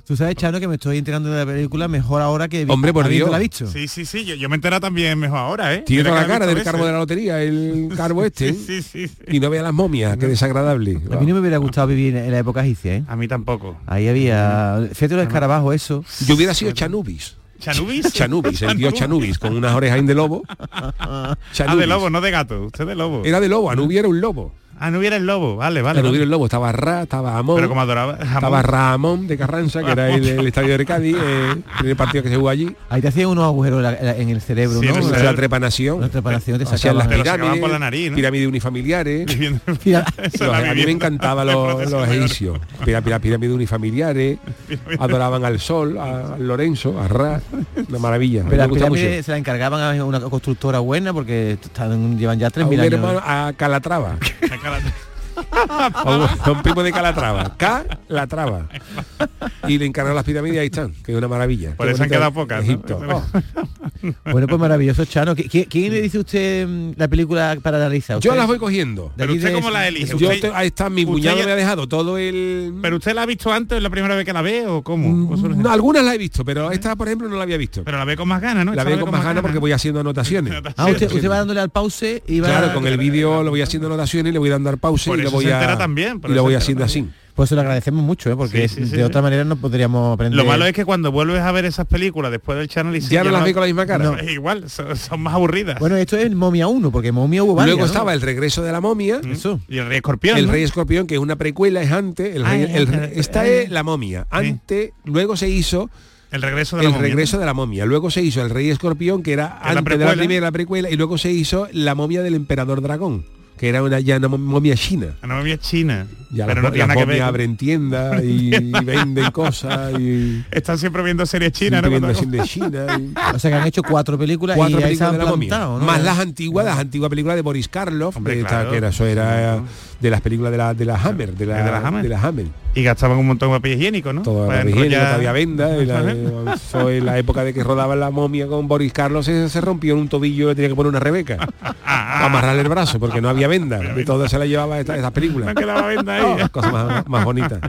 Tú sabes, Chano, que me estoy enterando de la película mejor ahora que Hombre, por Dios. la visto. Sí, sí, sí. Yo, yo me entero también mejor ahora, ¿eh? Tiene toda la cara del carbo de la lotería, el carbo este. Sí, sí, sí. Y no vea las momias, qué desagradable. A mí no me hubiera gustado vivir en la época egipcia, ¿eh? A mí tampoco. Ahí había... Fíjate los escarabajos, eso. Yo hubiera sido Chanubis. ¿Chanubis? Chanubis, el dios Chanubis, con unas orejas de lobo. Ah, de Chanubis. lobo, no de gato. Usted de lobo. Era de lobo, Anubis era un lobo. Ah, no hubiera el lobo. Vale, vale. Anubis vale. era el lobo, estaba Ra, estaba Amón. Pero como adoraba. jamón. Estaba Ramón de Carranza, que era el, el estadio de Cádiz, eh, el primer partido que se jugó allí. Ahí te hacían unos agujeros en la- en la- en el cerebro, Sí, ¿no? el cerebro. la trepanación. La trepanación te Hacían las sacaban. Sacaban pirámides, por la nariz, ¿no? pirámides unifamiliares. Los- a mí me encantaban los, los egipcios. Pirá- pirá- Pirámides unifamiliares, adoraban al sol, a, a Lorenzo, a Ra. Una maravilla. Pero me las gusta mucho. pirámides se la encargaban a una constructora buena porque están, llevan ya A 3.000 un años. a Calatrava. a, un, a un primo de Calatrava. Calatrava. Y le encargaron las pirámides y ahí están, que es una maravilla. Por Qué eso han quedado pocas, ¿no? Egipto. Oh. Bueno, pues maravilloso, Chano. ¿Qui- qui- ¿Quién le dice usted mm, la película para analizar? Yo las voy cogiendo. Pero usted cómo la elige. Yo Usted- te- ahí está, mi cuñado ya- me ha dejado todo el... ¿Pero usted la ha visto antes? ¿Es la primera vez que la ve o cómo? Mm, ¿O solo- No, algunas la he visto, pero esta, por ejemplo, no la había visto. Pero la ve con más ganas, ¿no? la Esta veo con más ganas porque voy haciendo anotaciones. Ah, usted, usted va dándole al pause y va... Claro, con el vídeo lo voy haciendo anotaciones, le voy dando al pause y lo eso voy se a entera también, y lo voy haciendo así. Pues se lo agradecemos mucho, ¿eh? porque Sí, sí, sí, de otra manera no podríamos aprender. Lo malo es que cuando vuelves a ver esas películas después del channel y Ya no las ve con la misma cara. No, igual, son, son más aburridas. Bueno, esto es Momia 1, porque Momia hubo varias, Luego ¿no? estaba el regreso de la momia, Eso. y el rey escorpión. el ¿no? rey escorpión, que es una precuela, es antes, el Ah, rey- ya, el- pero- esta es la momia. Antes, luego se hizo El regreso de la el momia. regreso de la momia. Luego se hizo el Rey Escorpión, que era la antes de la primera precuela, y luego se hizo la momia del Emperador Dragón, que era una, ya una momia china. La momia china. Ya Pero las, no tiene las nada que momias ver. abren tiendas y, y venden cosas y Están siempre viendo series chinas, ¿no? viendo Cuando- cine de China. y- O sea que han hecho cuatro películas cuatro y ahí se películas han de la momia. Más las antiguas, las antiguas películas de Boris Karloff, Hombre, de esta- claro. que era, eso era de las películas de la, de la Hammer, de la, ¿De la Hammer? de la Hammer. Y gastaban un montón de papel higiénico, ¿no? Todo Para papel higiénico, enrollar- todavía venda, y la, eso en la época de que rodaba la momia con Boris Carlos se, se rompió en un tobillo y tenía que poner una rebeca para amarrarle el brazo porque no había venda de todo se la llevaba esta, esta película No quedaba venda ahí. Oh, cosa más, más bonita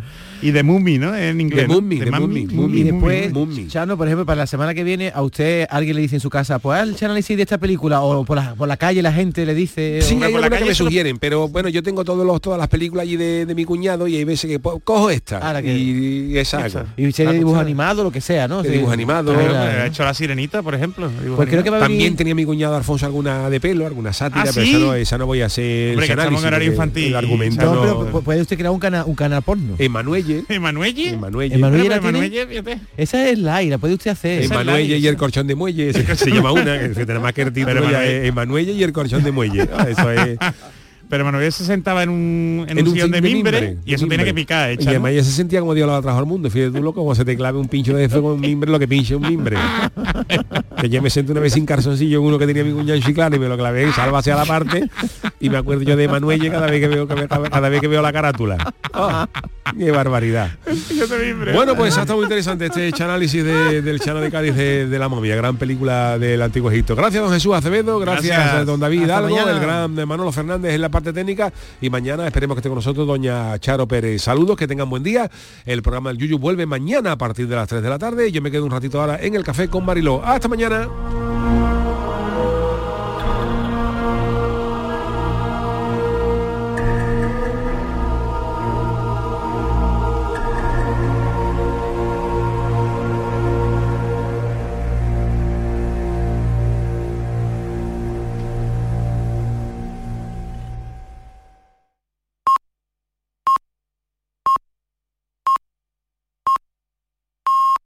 Y de Mummy, ¿no? En inglés. De. Mummy, de Mummy, Mummy, y después, Mummy. Chano, por ejemplo, para la semana que viene, a usted alguien le dice en su casa, pues el análisis de esta película, o por la, por la calle la gente le dice... Sí, o- hay por la algunas que calle me sugieren, pero bueno, yo tengo todos los, todas las películas allí de, de mi cuñado y hay veces que po- cojo esta Ahora que- y, y esa hago. Y serie de dibujo animado, lo que sea, ¿no? De Sí. dibujo animado. Claro, Claro. Ha hecho la sirenita, por ejemplo. Pues creo que animado. va a venir... También tenía mi cuñado Alfonso alguna de pelo, alguna sátira, ¿Ah, pero sí? esa, no, esa no voy a hacer Hombre, ese en infantil, El argumento No, no, pero pu- puede usted crear un canal un canal porno. Emanuelle, ¿Emanuelle? Emanuelle, Emanuelle la Pero tiene- Emanuelle, fíjate. Esa es la y la puede usted hacer. Esa- Emanuelle y el colchón de muelle, se llama una, que tiene más que el título Pero Emanuelle- y el colchón de muelle. Ah, eso es Pero Emanuelle se sentaba en un, en un sillón de mimbre, y eso tiene que picar, Y además ella se sentía como Dios lo trajo al mundo. Fíjate tú loco, como se te clave un pincho de eso con un mimbre, lo que pinche un mimbre. que yo me senté una vez sin calzoncillo en uno que tenía mi cuñado en Chiclana y me lo clavé, salva hacia la parte, y me acuerdo yo de Emanuelle cada vez que veo cada, vez que veo la carátula. Oh, qué barbaridad. Mimbre. Bueno, pues ha estado muy interesante este análisis de- del Chano de Cádiz de, de la momia, gran película del Antiguo Egipto. Gracias, don Jesús Acevedo, gracias, Gracias. a don David Hasta Hidalgo, mañana. el gran Manolo Fernández en la parte técnica y mañana esperemos que esté con nosotros doña Charo Pérez. Saludos, que tengan buen día. El programa El Yuyu vuelve mañana a partir de las 3 de la tarde. Yo me quedo un ratito ahora en el café con Mariló. Hasta mañana.